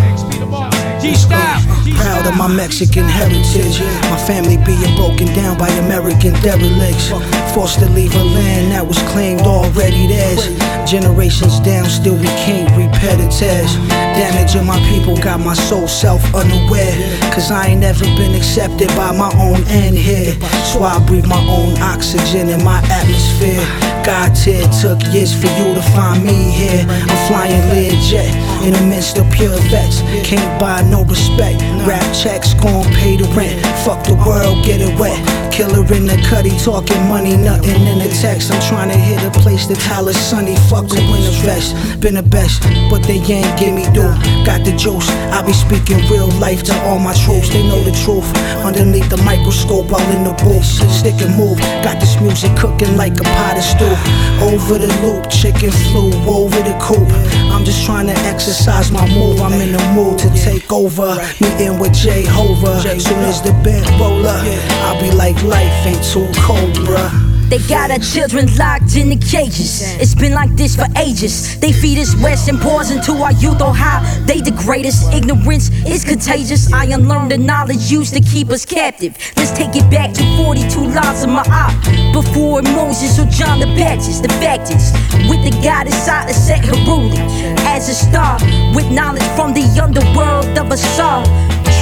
[SPEAKER 5] XP
[SPEAKER 28] Proud of my Mexican heritage. My family being broken down by American derelicts. Forced to leave a land that was claimed already theirs. Generations down, still we can't repair the tears. Damage of my people got my soul self unaware. Cause I ain't ever been accepted by my own end here. So I breathe my own oxygen in my atmosphere. God tier took years for you to find me here. I'm flying Learjet in the midst of pure vets. Can't buy no respect. Rap checks gon' pay the rent. Fuck the world, get it wet. Killer in the cutty, talking money, nothing in the text. I'm trying to hit a place that's hella sunny. Fuck the winter vest. Been the best, but they ain't give me do. Got the juice. I be speaking real life to all my troops. They know the truth. Underneath the microscope, while in the booth. Stick and move. Got this music cooking like a pot of stew. Over the loop, chicken flew over the coop. I'm just trying to exercise my move. I'm in the mood to take over. Meeting with Jay Hova. Soon as the band roll up, I'll be like, life ain't too cold, bruh.
[SPEAKER 29] They got our children locked in the cages. It's been like this for ages. They feed us Western poison to our youth on how they degrade us. Ignorance is contagious. I unlearned the knowledge used to keep us captive. Let's take it back to 42 laws of my op. Before Moses or John the Baptist. The fact is, with the God inside, I set her ruling as a star. With knowledge from the underworld of a song.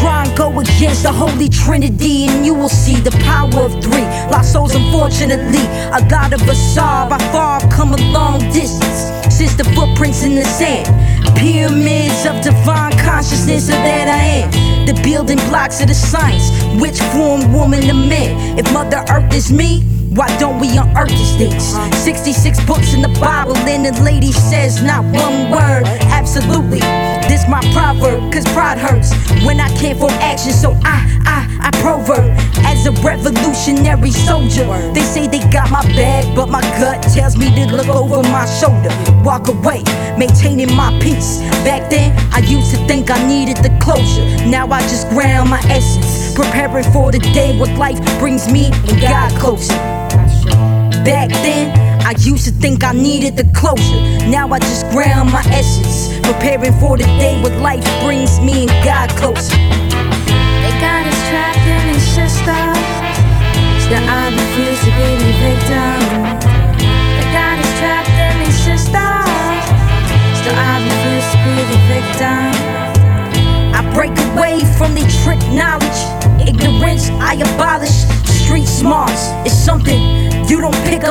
[SPEAKER 29] Try and go against the Holy Trinity, and you will see the power of three. Lost souls, unfortunately, a God of a saw. By far, I've come a long distance since the footprints in the sand. Pyramids of divine consciousness, of that I am. The building blocks of the science, which form woman to man. If Mother Earth is me, why don't we unearth these things? 66 books in the Bible, and the lady says not one word. Absolutely. This my proverb, cause pride hurts when I can't form action, so I, I, I proverb. As a revolutionary soldier, they say they got my back, but my gut tells me to look over my shoulder. Walk away, maintaining my peace. Back then, I used to think I needed the closure. Now I just ground my essence, preparing for the day what life brings me and God closer. Back then, I used to think I needed the closure. Now I just ground my essence, preparing for the day what life brings me and God closer.
[SPEAKER 27] They got us trapped in a system. Still, I refuse to be the victim.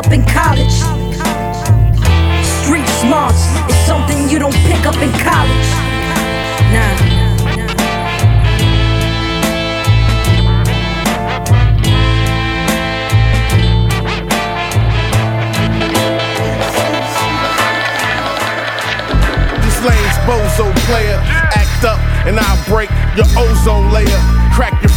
[SPEAKER 29] Up in college. Street smarts is something you don't pick up in college. Nah.
[SPEAKER 8] This lane's bozo player. Act up and I'll break your ozone layer.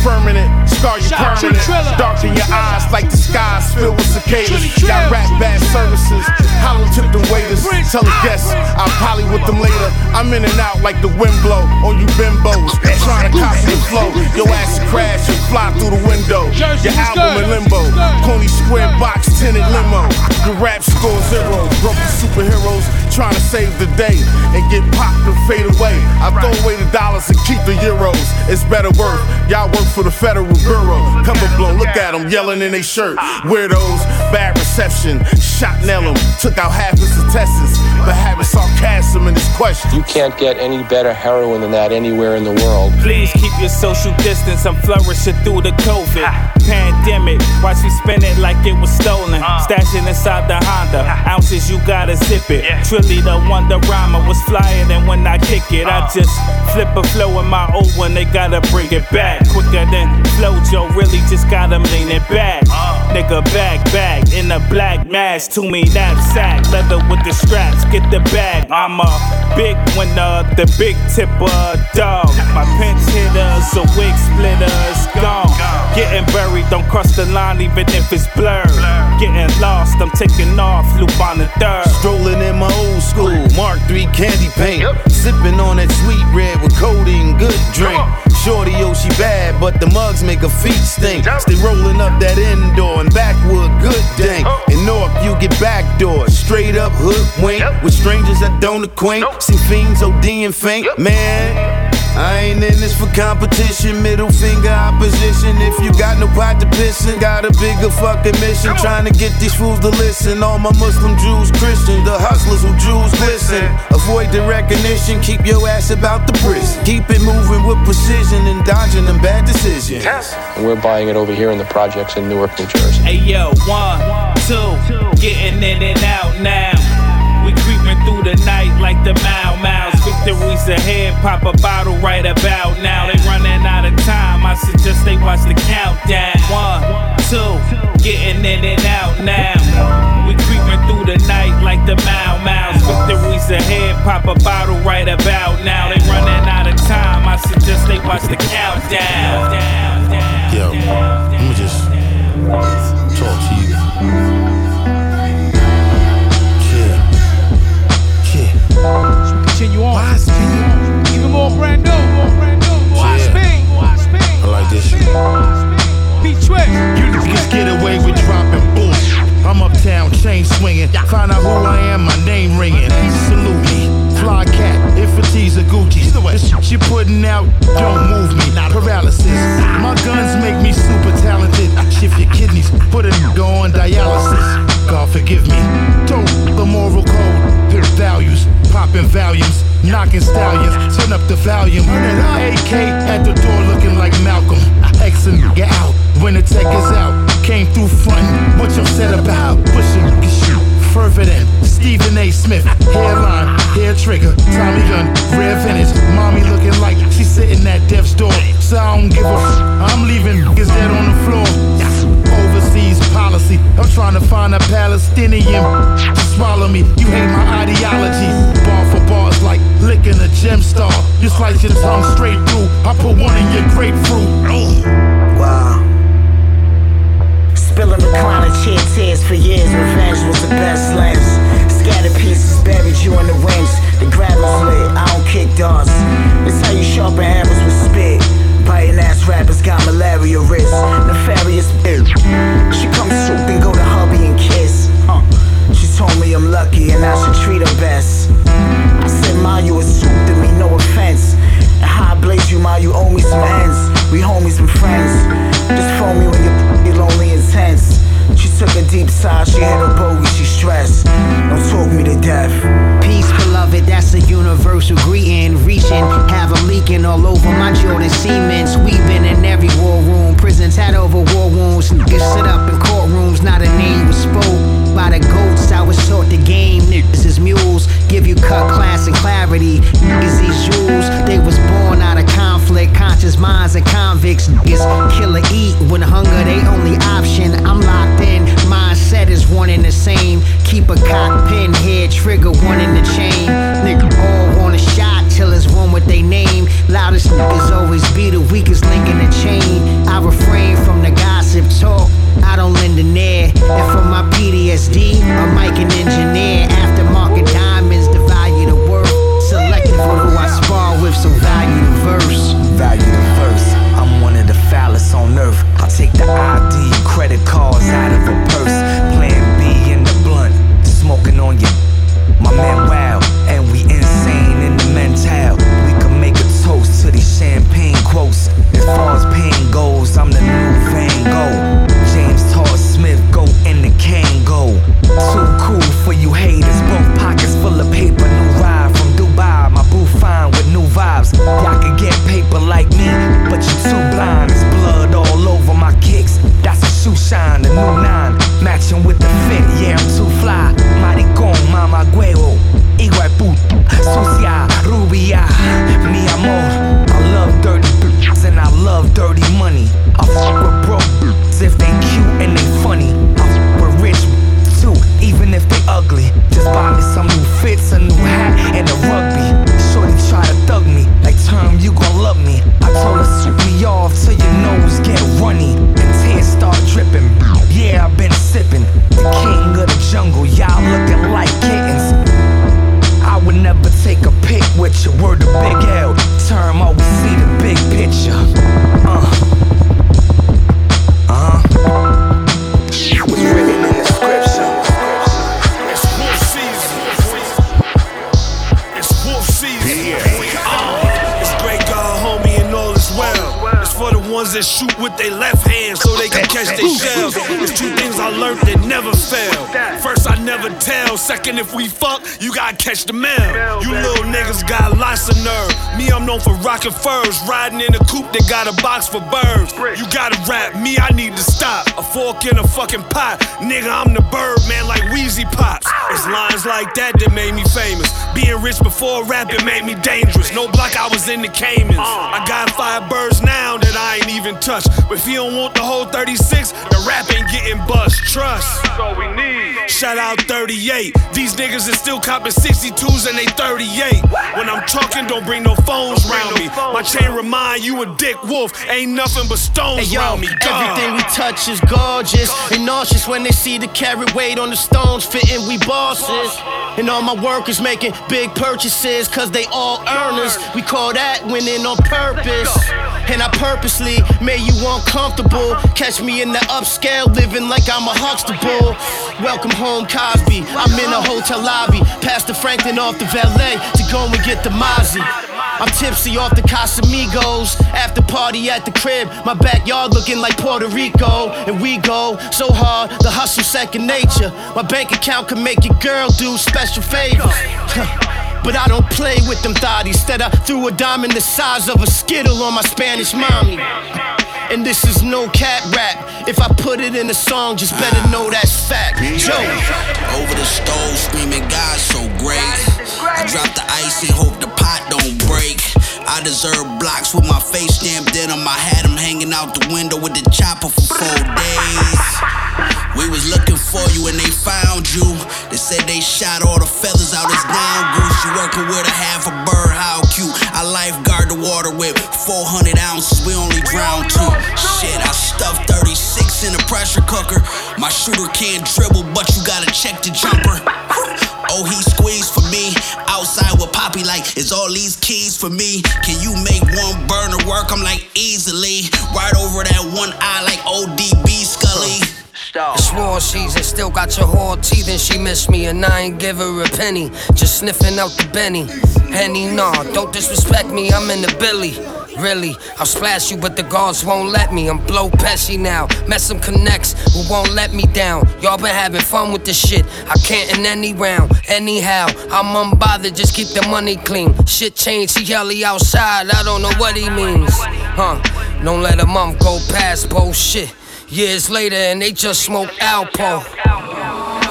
[SPEAKER 8] Firmament, scar your
[SPEAKER 5] Shout out to
[SPEAKER 8] permanent. Darken your eyes like the skies filled with cicadas. Got rap bad services. Hollow tip the waiters. Tell the guests I'll poly with them later. I'm in and out like the wind blow on you bimbos. Trying to copy the flow. Your ass crash and fly through the window. Your album in limbo. Coney square box tinted limo. Your rap score zero. Broken superheroes trying to save the day and get popped and fade away. I throw away the dollars and keep the euros. It's better worth. Y'all work for the Federal Bureau. Cover blow, look at them yelling in their shirt. Weirdos, bad reception. Shot Nellum, took out half his intestines, but having sarcasm in his question.
[SPEAKER 30] You can't get any better heroin than that anywhere in the world.
[SPEAKER 31] Please keep your social distance. I'm flourishing through the COVID pandemic. Watch me spend it like it was stolen. Uh. Stashing inside the Honda. Ounces, you gotta zip it. Truly, the wonder rhymer was flyer than when I kick it. I uh. just flip a flow in my old one. They gotta bring it back quicker than Flojo. Really just got them leaning back. Uh. Nigga, back, back in a black mask. To me, knapsack. Leather with the straps. Get the bag. I'm a big winner. The big tipper dog. My pinch hitters, a wig splitters. Gone. Getting buried, don't cross the line even if it's blurred. Getting lost, I'm taking off. Loop on the third.
[SPEAKER 32] Strolling in my old school, Mark 3 candy paint. Sipping on that sweet red with codeine, good drink. Shorty, oh, she bad, but the mugs make her feet stink. Stay rolling up that indoor and backwood, good dang. In North, you get backdoor, straight up hoodwink. With strangers that don't acquaint. See fiends OD and faint, man. I ain't in this for competition, middle finger opposition. If you got no pot to piss in, got a bigger fucking mission. Trying to get these fools to listen. All my Muslim Jews, Christians, the hustlers who Jews listen. Avoid the recognition, keep your ass about the prison. Keep it moving with precision and dodging them bad decisions.
[SPEAKER 30] And we're buying it over here in the projects in Newark, New Jersey.
[SPEAKER 31] Hey yo, one, two, getting in and out now. We creeping through the night like the Mau Mau's. Victory's ahead, pop a bottle right about now. They running out of time, I suggest they watch the countdown. One, two, getting in and out now. We creeping through the night like the Mau Mau's. Victory's ahead, pop a bottle right about now. They running out of time, I suggest they watch the countdown.
[SPEAKER 8] Yo, let me just talk to you.
[SPEAKER 5] Continue on. Even more brand new. Watch
[SPEAKER 8] Yeah.
[SPEAKER 5] me.
[SPEAKER 8] I like this shit.
[SPEAKER 5] Trick.
[SPEAKER 8] You just get away with dropping bullshit. I'm uptown, chain swinging. Find out who I am, my name ringing. Salute me. Fly cat, if it's a Gucci. The shit you putting out don't move me. Not paralysis. My guns make me super talented. Shift your kidneys, put a nigga on dialysis. God forgive me. Don't the moral code, hit values, popping volumes, knocking stallions, turn up the volume. AK at the door looking like Malcolm. A nigga out when the tech is out. Came through front, what you said about pushing nigga shit further than Stephen A. Smith. Hairline, hair trigger, Tommy gun, rare vintage. Mommy looking like she's sitting at death's door. So I don't give a f- I'm leaving niggas dead on the floor. Overseas policy. I'm trying to find a Palestinian swallow me. You hate my ideology. Bar for bars like licking a gem star. You slice your tongue straight through. I put one in your grapefruit.
[SPEAKER 33] Wow. Spilling recliner chair tears for years. Revenge was the best lens. Scattered pieces buried you in the rims. The gravel's lit. I don't kick darts. It's how you sharpen hammers with spit. Biting ass rappers got malaria risk. Nefarious bitch. She comes through, then go to hubby and kiss. Huh. She told me I'm lucky and I should treat her best. Ma, you soup to me, no offense. And how I blaze you, Ma, you owe me some ends. We homies and friends. Just phone me when you're lonely and tense. She took a deep sigh, she hit a bogey, she stressed. Don't talk me to death.
[SPEAKER 34] Peace, beloved, that's a universal greeting. Reaching, have them leaking all over my Jordan Siemens. We've been in every war room, prisons had over war wounds. Niggas sit up in courtrooms, not a name was spoke. By the goats, I was taught the game. Niggas is mules, give you cut class and clarity. Niggas these jewels, they was born out of conflict. Conscious minds and convicts. Niggas kill or eat when hunger they only option. I'm locked in, mindset is one and the same. Keep a cock pin, head trigger, one in the chain. Nigga all want a shot till it's one with they name. Loudest niggas always be the weakest link in the chain. I refrain from the gossip talk. I don't lend an ear. And from my PTSD, a mic and engineer. Aftermarket diamonds, the value the worth. Selective with who I spar with, so value the verse.
[SPEAKER 33] Value the verse. I'm one of the foulest on earth. I'll take the ID credit cards out of a purse. Plan B in the blunt, smoking on you.
[SPEAKER 12] I never tell. Second, if we fuck, you gotta catch the mail. You little niggas got lots of nerve. Me, I'm known for rocking furs, riding in a coupe that got a box for birds. You gotta rap, me, I need to stop. A fork in a fucking pot. Nigga, I'm the bird man like Weezy Pops. It's lines like that that made me famous. Being rich before rapping made me dangerous. No block, I was in the Caymans. I got five birds now that I ain't even touched. But if you don't want the whole 36, the rap ain't getting bust. Trust. That's all we need. Shout out 38. These niggas is still copping 62s and they 38. When I'm talking, don't bring no phones round me. My chain remind you a dick wolf. Ain't nothing but stones
[SPEAKER 21] Hey yo,
[SPEAKER 12] round me. God.
[SPEAKER 21] everything we touch is gorgeous and nauseous when they see the carry weight on the stones fitting. We bosses, and all my workers making big purchases cause they all earners. We call that winning on purpose. And I purposely made you uncomfortable. Catch me in the upscale, living like I'm a Huxtable. Welcome home, Cosby. I'm in a hotel lobby. Past the Franklin off the valet to go and get the Mozzie. I'm tipsy off the Casamigos. After party at the crib, my backyard looking like Puerto Rico. And we go so hard, the hustle second nature. My bank account can make your girl do special favors. But I don't play with them thotties. Instead, I threw a diamond the size of a skittle on my Spanish mommy. And this is no cat rap. If I put it in a song, just better know that's fact. Joe.
[SPEAKER 35] Over the stove, screaming, God so great. I drop the ice and hope the pot don't break. I deserve blocks with my face stamped in them. I had them hanging out the window with the chopper for four days. We was looking for you and they found you. They said they shot all the feathers out his down goose. You working with a half a bird, how cute. I lifeguard the water with 400 ounces, we only drown two. Shit, I stuffed 36 in a pressure cooker. My shooter can't dribble, but you gotta check the jumper. Oh, he squeezed for me. Outside with Poppy, like, is all these keys for me? Can you make one burner work? I'm like, easily. Right over that one eye, like ODB Scully.
[SPEAKER 36] It's war season, still got your whole teeth and she miss me and I ain't give her a penny. Just sniffing out the Benny. Henny, nah, don't disrespect me, I'm in the Billy. Really, I'll splash you, but the guards won't let me. I'm blow pesky now. Met some connects who won't let me down. Y'all been having fun with this shit. I can't in any round. Anyhow, I'm unbothered, just keep the money clean. Shit changed, he helly outside. I don't know what he means. Huh? Don't let a month go past bullshit. Years later, and they just smoke Alpo.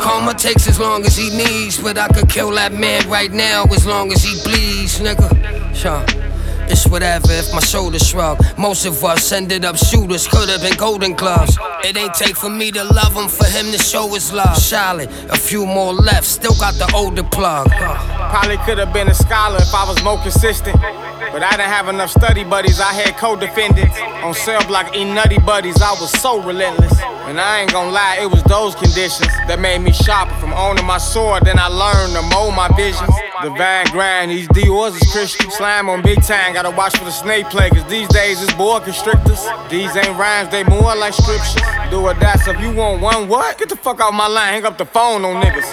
[SPEAKER 36] Karma takes as long as he needs, but I could kill that man right now as long as he bleeds, nigga. Sure. It's whatever if my shoulders shrug. Most of us ended up shooters, could have been golden gloves. It ain't take for me to love him, for him to show his love. Charlotte, a few more left, still got the older plug.
[SPEAKER 37] Probably could have been a scholar if I was more consistent. But I didn't have enough study buddies, I had co defendants. On cell block, eating nutty buddies, I was so relentless. And I ain't gonna lie, it was those conditions that made me sharper. From owning my sword, then I learned to mold my visions. Divine grind, these Dior's is Christian. Slam on big time, gotta watch for the snake play, cause these days it's boa constrictors. These ain't rhymes, they more like scripture. Do or die, so if you want one, what? Get the fuck out my line, hang up the phone on niggas.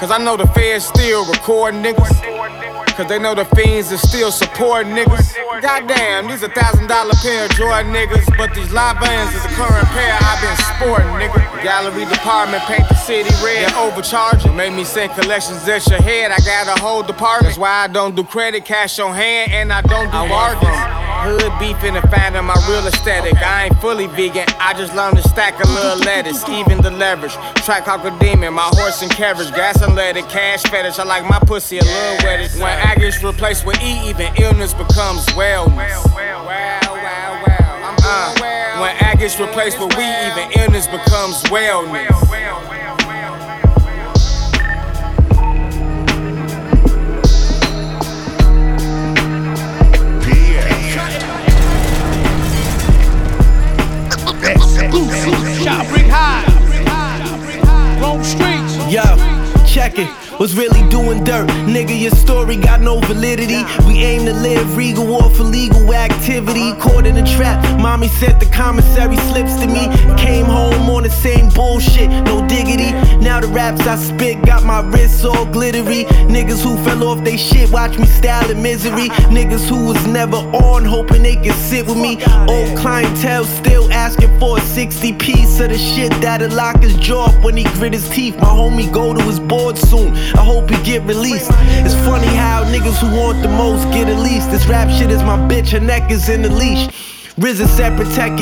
[SPEAKER 37] Cause I know the feds still record niggas. Cause they know the fiends is still supporting niggas. Goddamn, these a thousand dollar pair of Jordan niggas. But these live bands is the current pair I've been sporting, nigga. Gallery department paint the city red. They're Overcharging. Made me send collections at your head. I got a whole department. That's why I don't do credit, cash on hand, and I don't do bargains. Hood beefing and finding my real aesthetic. I ain't fully vegan, I just learned to stack a little lettuce, even the leverage. Track Hawker Demon, my horse and carriage, gas and leaded, cash fetish. I like my pussy a little wettish. When gets replaced with E, even illness becomes wellness. Uh, when gets replaced with we, even illness becomes wellness.
[SPEAKER 5] Shot bring high. Rome Streetz.
[SPEAKER 21] Yo, check it.
[SPEAKER 18] Was really doing dirt. Nigga, your story got no validity. We aim to live regal off illegal activity. Caught in a trap, mommy sent the commissary slips to me. Came home on the same bullshit, no diggity. Now the raps I spit got my wrists all glittery. Niggas who fell off they shit, watch me style in misery. Niggas who was never on, hoping they could sit with me. Old clientele still asking for a 60 piece of the shit that'll lock his jaw when he grit his teeth. My homie go to his board soon. I hope he get released. It's funny how niggas who want the most get at least. This rap shit is my bitch, her neck is in the leash. Risen said protect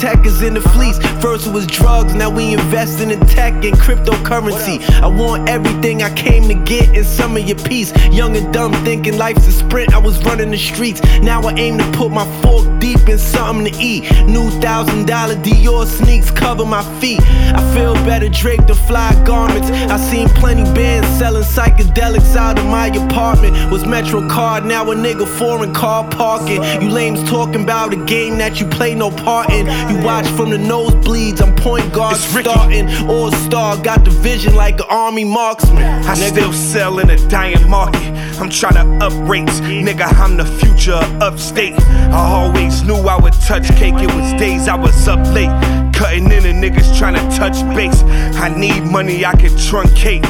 [SPEAKER 18] tech is in the fleece. First it was drugs, now we investing in tech and cryptocurrency. I want everything I came to get in some of your piece. Young and dumb, thinking life's a sprint. I was running the streets. Now I aim to put my fork deep in something to eat. New thousand dollar Dior sneaks cover my feet. I feel better draped in fly garments. I seen plenty bands selling psychedelics out of my apartment. Was Metro card, now a nigga foreign car parking. You lames talking about a game that you play no part in. You watch from the nosebleeds, I'm point guard starting. All star, got the vision like an army marksman.
[SPEAKER 38] I still sell in a dying market. I'm trying to up rates. Nigga, I'm the future of upstate. I always knew I would touch cake. It was days I was up late. Cutting in and niggas trying to touch base. I need money I can truncate.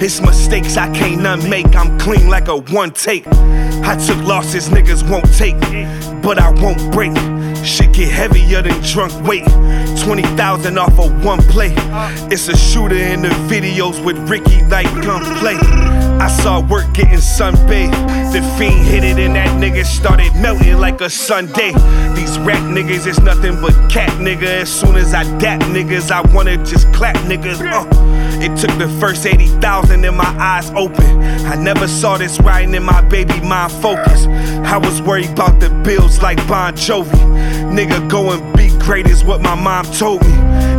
[SPEAKER 38] It's mistakes I can't unmake. I'm clean like a one take. I took losses niggas won't take, but I won't break. Shit get heavier than drunk weight. 20,000 off of one play. It's a shooter in the videos with Ricky like gunplay. I saw work getting sunbathed. The fiend hit it and that nigga started melting like a Sunday. These rap niggas is nothing but cat nigga. As soon as I dap niggas, I wanna just clap niggas. Uh. It took the first 80,000 and my eyes open. I never saw this riding in my baby mind focus. I was worried about the bills like Bon Jovi. Nigga, go and be great is what my mom told me.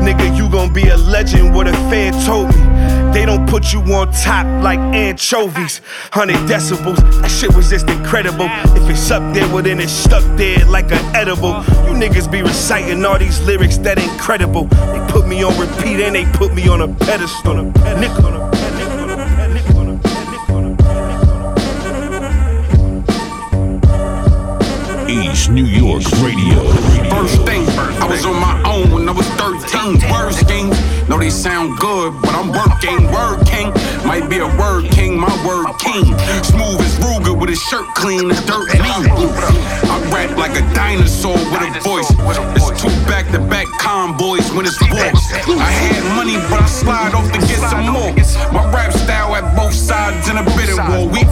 [SPEAKER 38] Nigga, you gon' be a legend, what a fan told me. They don't put you on top like anchovies. 100 decibels, that shit was just incredible. If it's up there, well then it's stuck there like an edible. You niggas be reciting all these lyrics that ain't credible. They put me on repeat and they put me on a pedestal. Nickel.
[SPEAKER 19] East New York Radio.
[SPEAKER 39] First thing, I was on my own when I was 13. Worst game, know they sound good, but I'm working. Word king, might be a word king, my word king. Smooth as Ruger with his shirt clean as dirt mean. I rap like a dinosaur with a voice. It's two back to back convoys when it's war. I had money, but I slide off to get some more. My rap style at both sides in a bidding war. We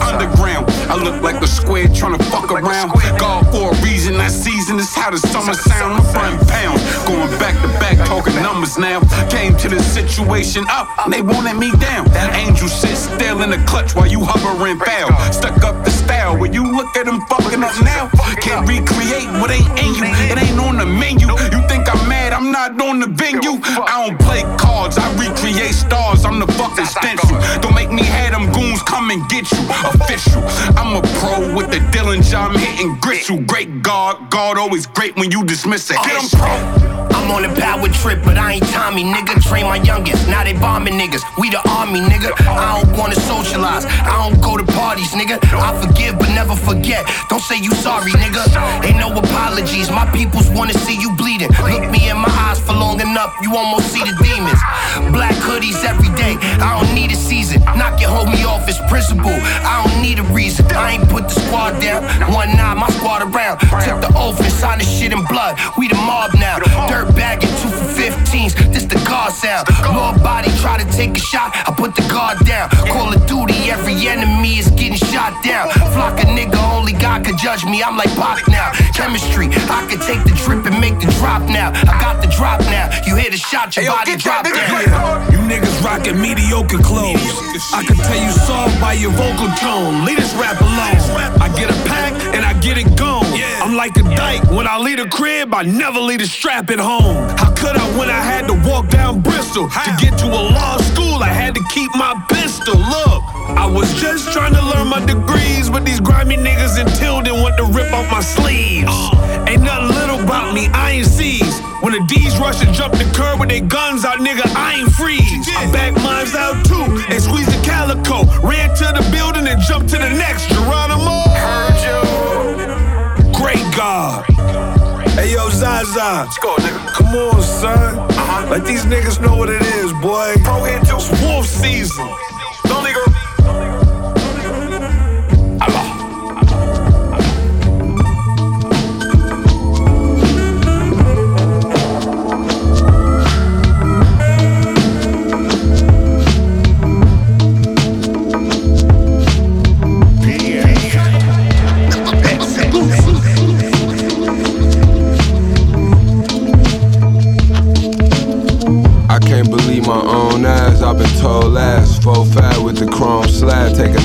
[SPEAKER 39] look like a square trying to fuck around. God for a reason, that season is how the summer sound. I'm frontin' pound, going back to back, talking numbers now. Came to the situation up, and they wanted me down. That angel sit still in the clutch while you hovering foul. Stuck up the style when you look at them fucking up now. Can't recreate what ain't in you, it ain't on the menu. You think I'm mad, I'm not on the venue. I don't play cards, I recreate stars, I'm the fucking stencil. Don't make me have them goons come and get you. Official, I'm a pro with the Dillinger, I'm hitting grit you. Great God, God always great when you dismiss a hit.
[SPEAKER 40] I'm pro. I'm on a power trip, but I ain't Tommy, nigga. Train my youngest, now they bombing niggas. We the army, nigga. I don't wanna socialize, I don't go to parties, nigga. I forgive, but never forget. Don't say you sorry, nigga. Ain't no apologies, my peoples wanna see you bleeding. Look me in my eyes for long enough, you almost see the demons. Black hoodies every day, I don't need a season. Knock your hold me off as principal, I don't need a reason. I ain't put the squad down, one night my squad around. Took the oath and signed the shit in blood. We the mob now. Dirt bag and two for 15s. This the guard sound. Lord body try to take a shot. I put the guard down. Call of Duty, every enemy is getting shot down. Flock a nigga, only God can judge me. I'm like Pac now. Chemistry, I can take the trip and make the drop now. I got the drop now. You hear the shot, your body drop down.
[SPEAKER 41] You niggas rockin' mediocre clothes. I can tell you by your vocal tone. Leave this rap alone. I get a pack and I get it gone. I'm like a dyke. When I leave the crib, I never leave the strap at home. How could I when I had to walk down Bristol? To get to a law school, I had to keep my pistol. Look, I was just trying to learn my degrees, but these grimy niggas in Tilden want to rip off my sleeves. Uh. Ain't nothing little
[SPEAKER 12] about me, I ain't seized. When the D's rush and jump the curb with their guns out, nigga, I ain't freeze. I back mines out too squeeze. Ran to the building and jumped to the next. Geronimo. Heard you. Great God. Hey yo, Zaza. Let's go, nigga. Come on, son. Uh-huh. Let these niggas know what it is,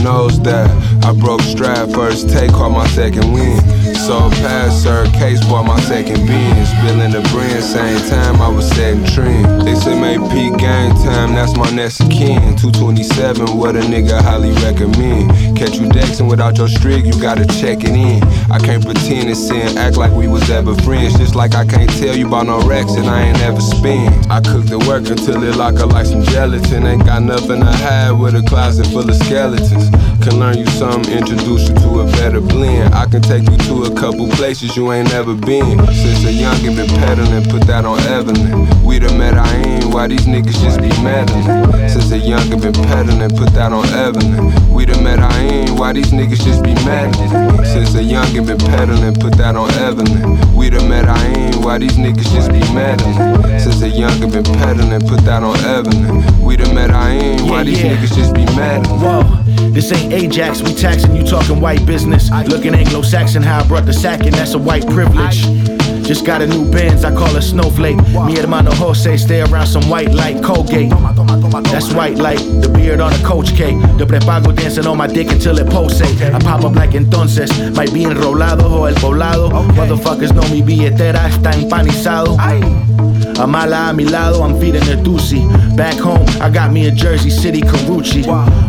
[SPEAKER 16] nose dive. I broke stride first take, caught my second win. So pass, sir, case, bought my second bean. Spilling the brand, same time I was setting trend. Make peak game time, that's my next kin. 227, what a nigga highly recommend. Catch you dexing without your strig, you gotta check it in. I can't pretend and sin, act like we was ever friends. Just like I can't tell you about no Rex and I ain't ever spin. I cook the work until it lock up like some gelatin. Ain't got nothing to hide with a closet full of skeletons. Can learn you something, introduce you to a better blend. I can take you to a couple places you ain't never been. Since a youngin' been peddling, put that on Evelyn. We done met I ain't, why these niggas just be meddling? Since a youngin' been peddling, put that on Evelyn. We done met I ain't, why these niggas just be meddling? Since a youngin' been peddling, put that on Evelyn. We done met I ain't, why these niggas just be meddling? Since a youngin' been peddling, put that on Evelyn. We done met I ain't, why these niggas just be meddling?
[SPEAKER 8] This ain't Ajax, we taxing you talking white business. Looking Anglo Saxon, how I brought the sack, and that's a white privilege. Just got a new Benz, I call it Snowflake. Mi hermano Jose, stay around some white light, Colgate. That's white light, the beard on a coach cake. The prepago dancing on my dick until it pulsate. I pop up like entonces, might be enrolado o el poblado. Motherfuckers know me billetera está empanizado. A mala a mi lado, I'm feeding the doozy. Back home, I got me a Jersey City Carucci.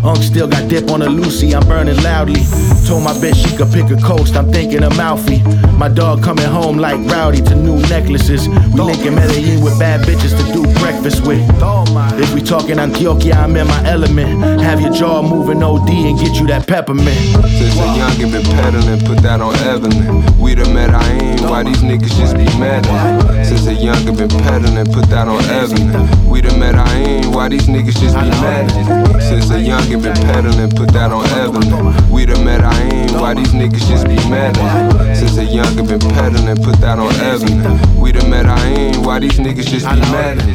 [SPEAKER 8] Unk still got dip on a Lucy, I'm burning loudly. Told my bitch she could pick a coast, I'm thinking of Malfi. My dog coming home like rowdy to new necklaces. We linking Medellin with bad bitches to do breakfast with. If we talking Antioquia, I'm in my element. Have your jaw moving OD and get you that peppermint.
[SPEAKER 16] Since a youngin' been peddling, put that on Evelyn. We done met I ain't, why these niggas just be meddling? Since a youngin' been peddling, put that on Evelyn. We done met I ain't, why these niggas just be meddling? Since a youngin' been peddling, put that on Evelyn. We done met I ain't, why these niggas just be meddling? Since a youngin' been peddling, put that on Evelyn. We done met I ain't, why these niggas just be meddling?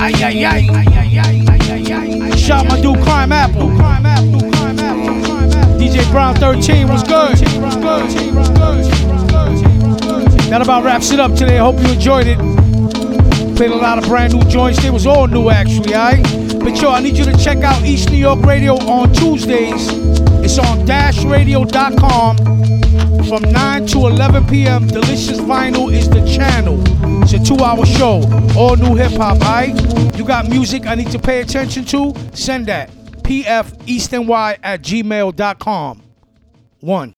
[SPEAKER 5] Ay, ay, ay. Shout my dude Crimeapple. DJ Brown 13 was good. That about wraps it up today. I hope you enjoyed it. Played a lot of brand new joints. They was all new actually, alright? But yo, I need you to check out East New York Radio on Tuesdays. It's on dashradio.com from 9 to 11 p.m. Delicious Vinyl is the channel. It's a two hour show. All new hip hop, alright? You got music I need to pay attention to? Send that. pfeastonY at gmail.com. One.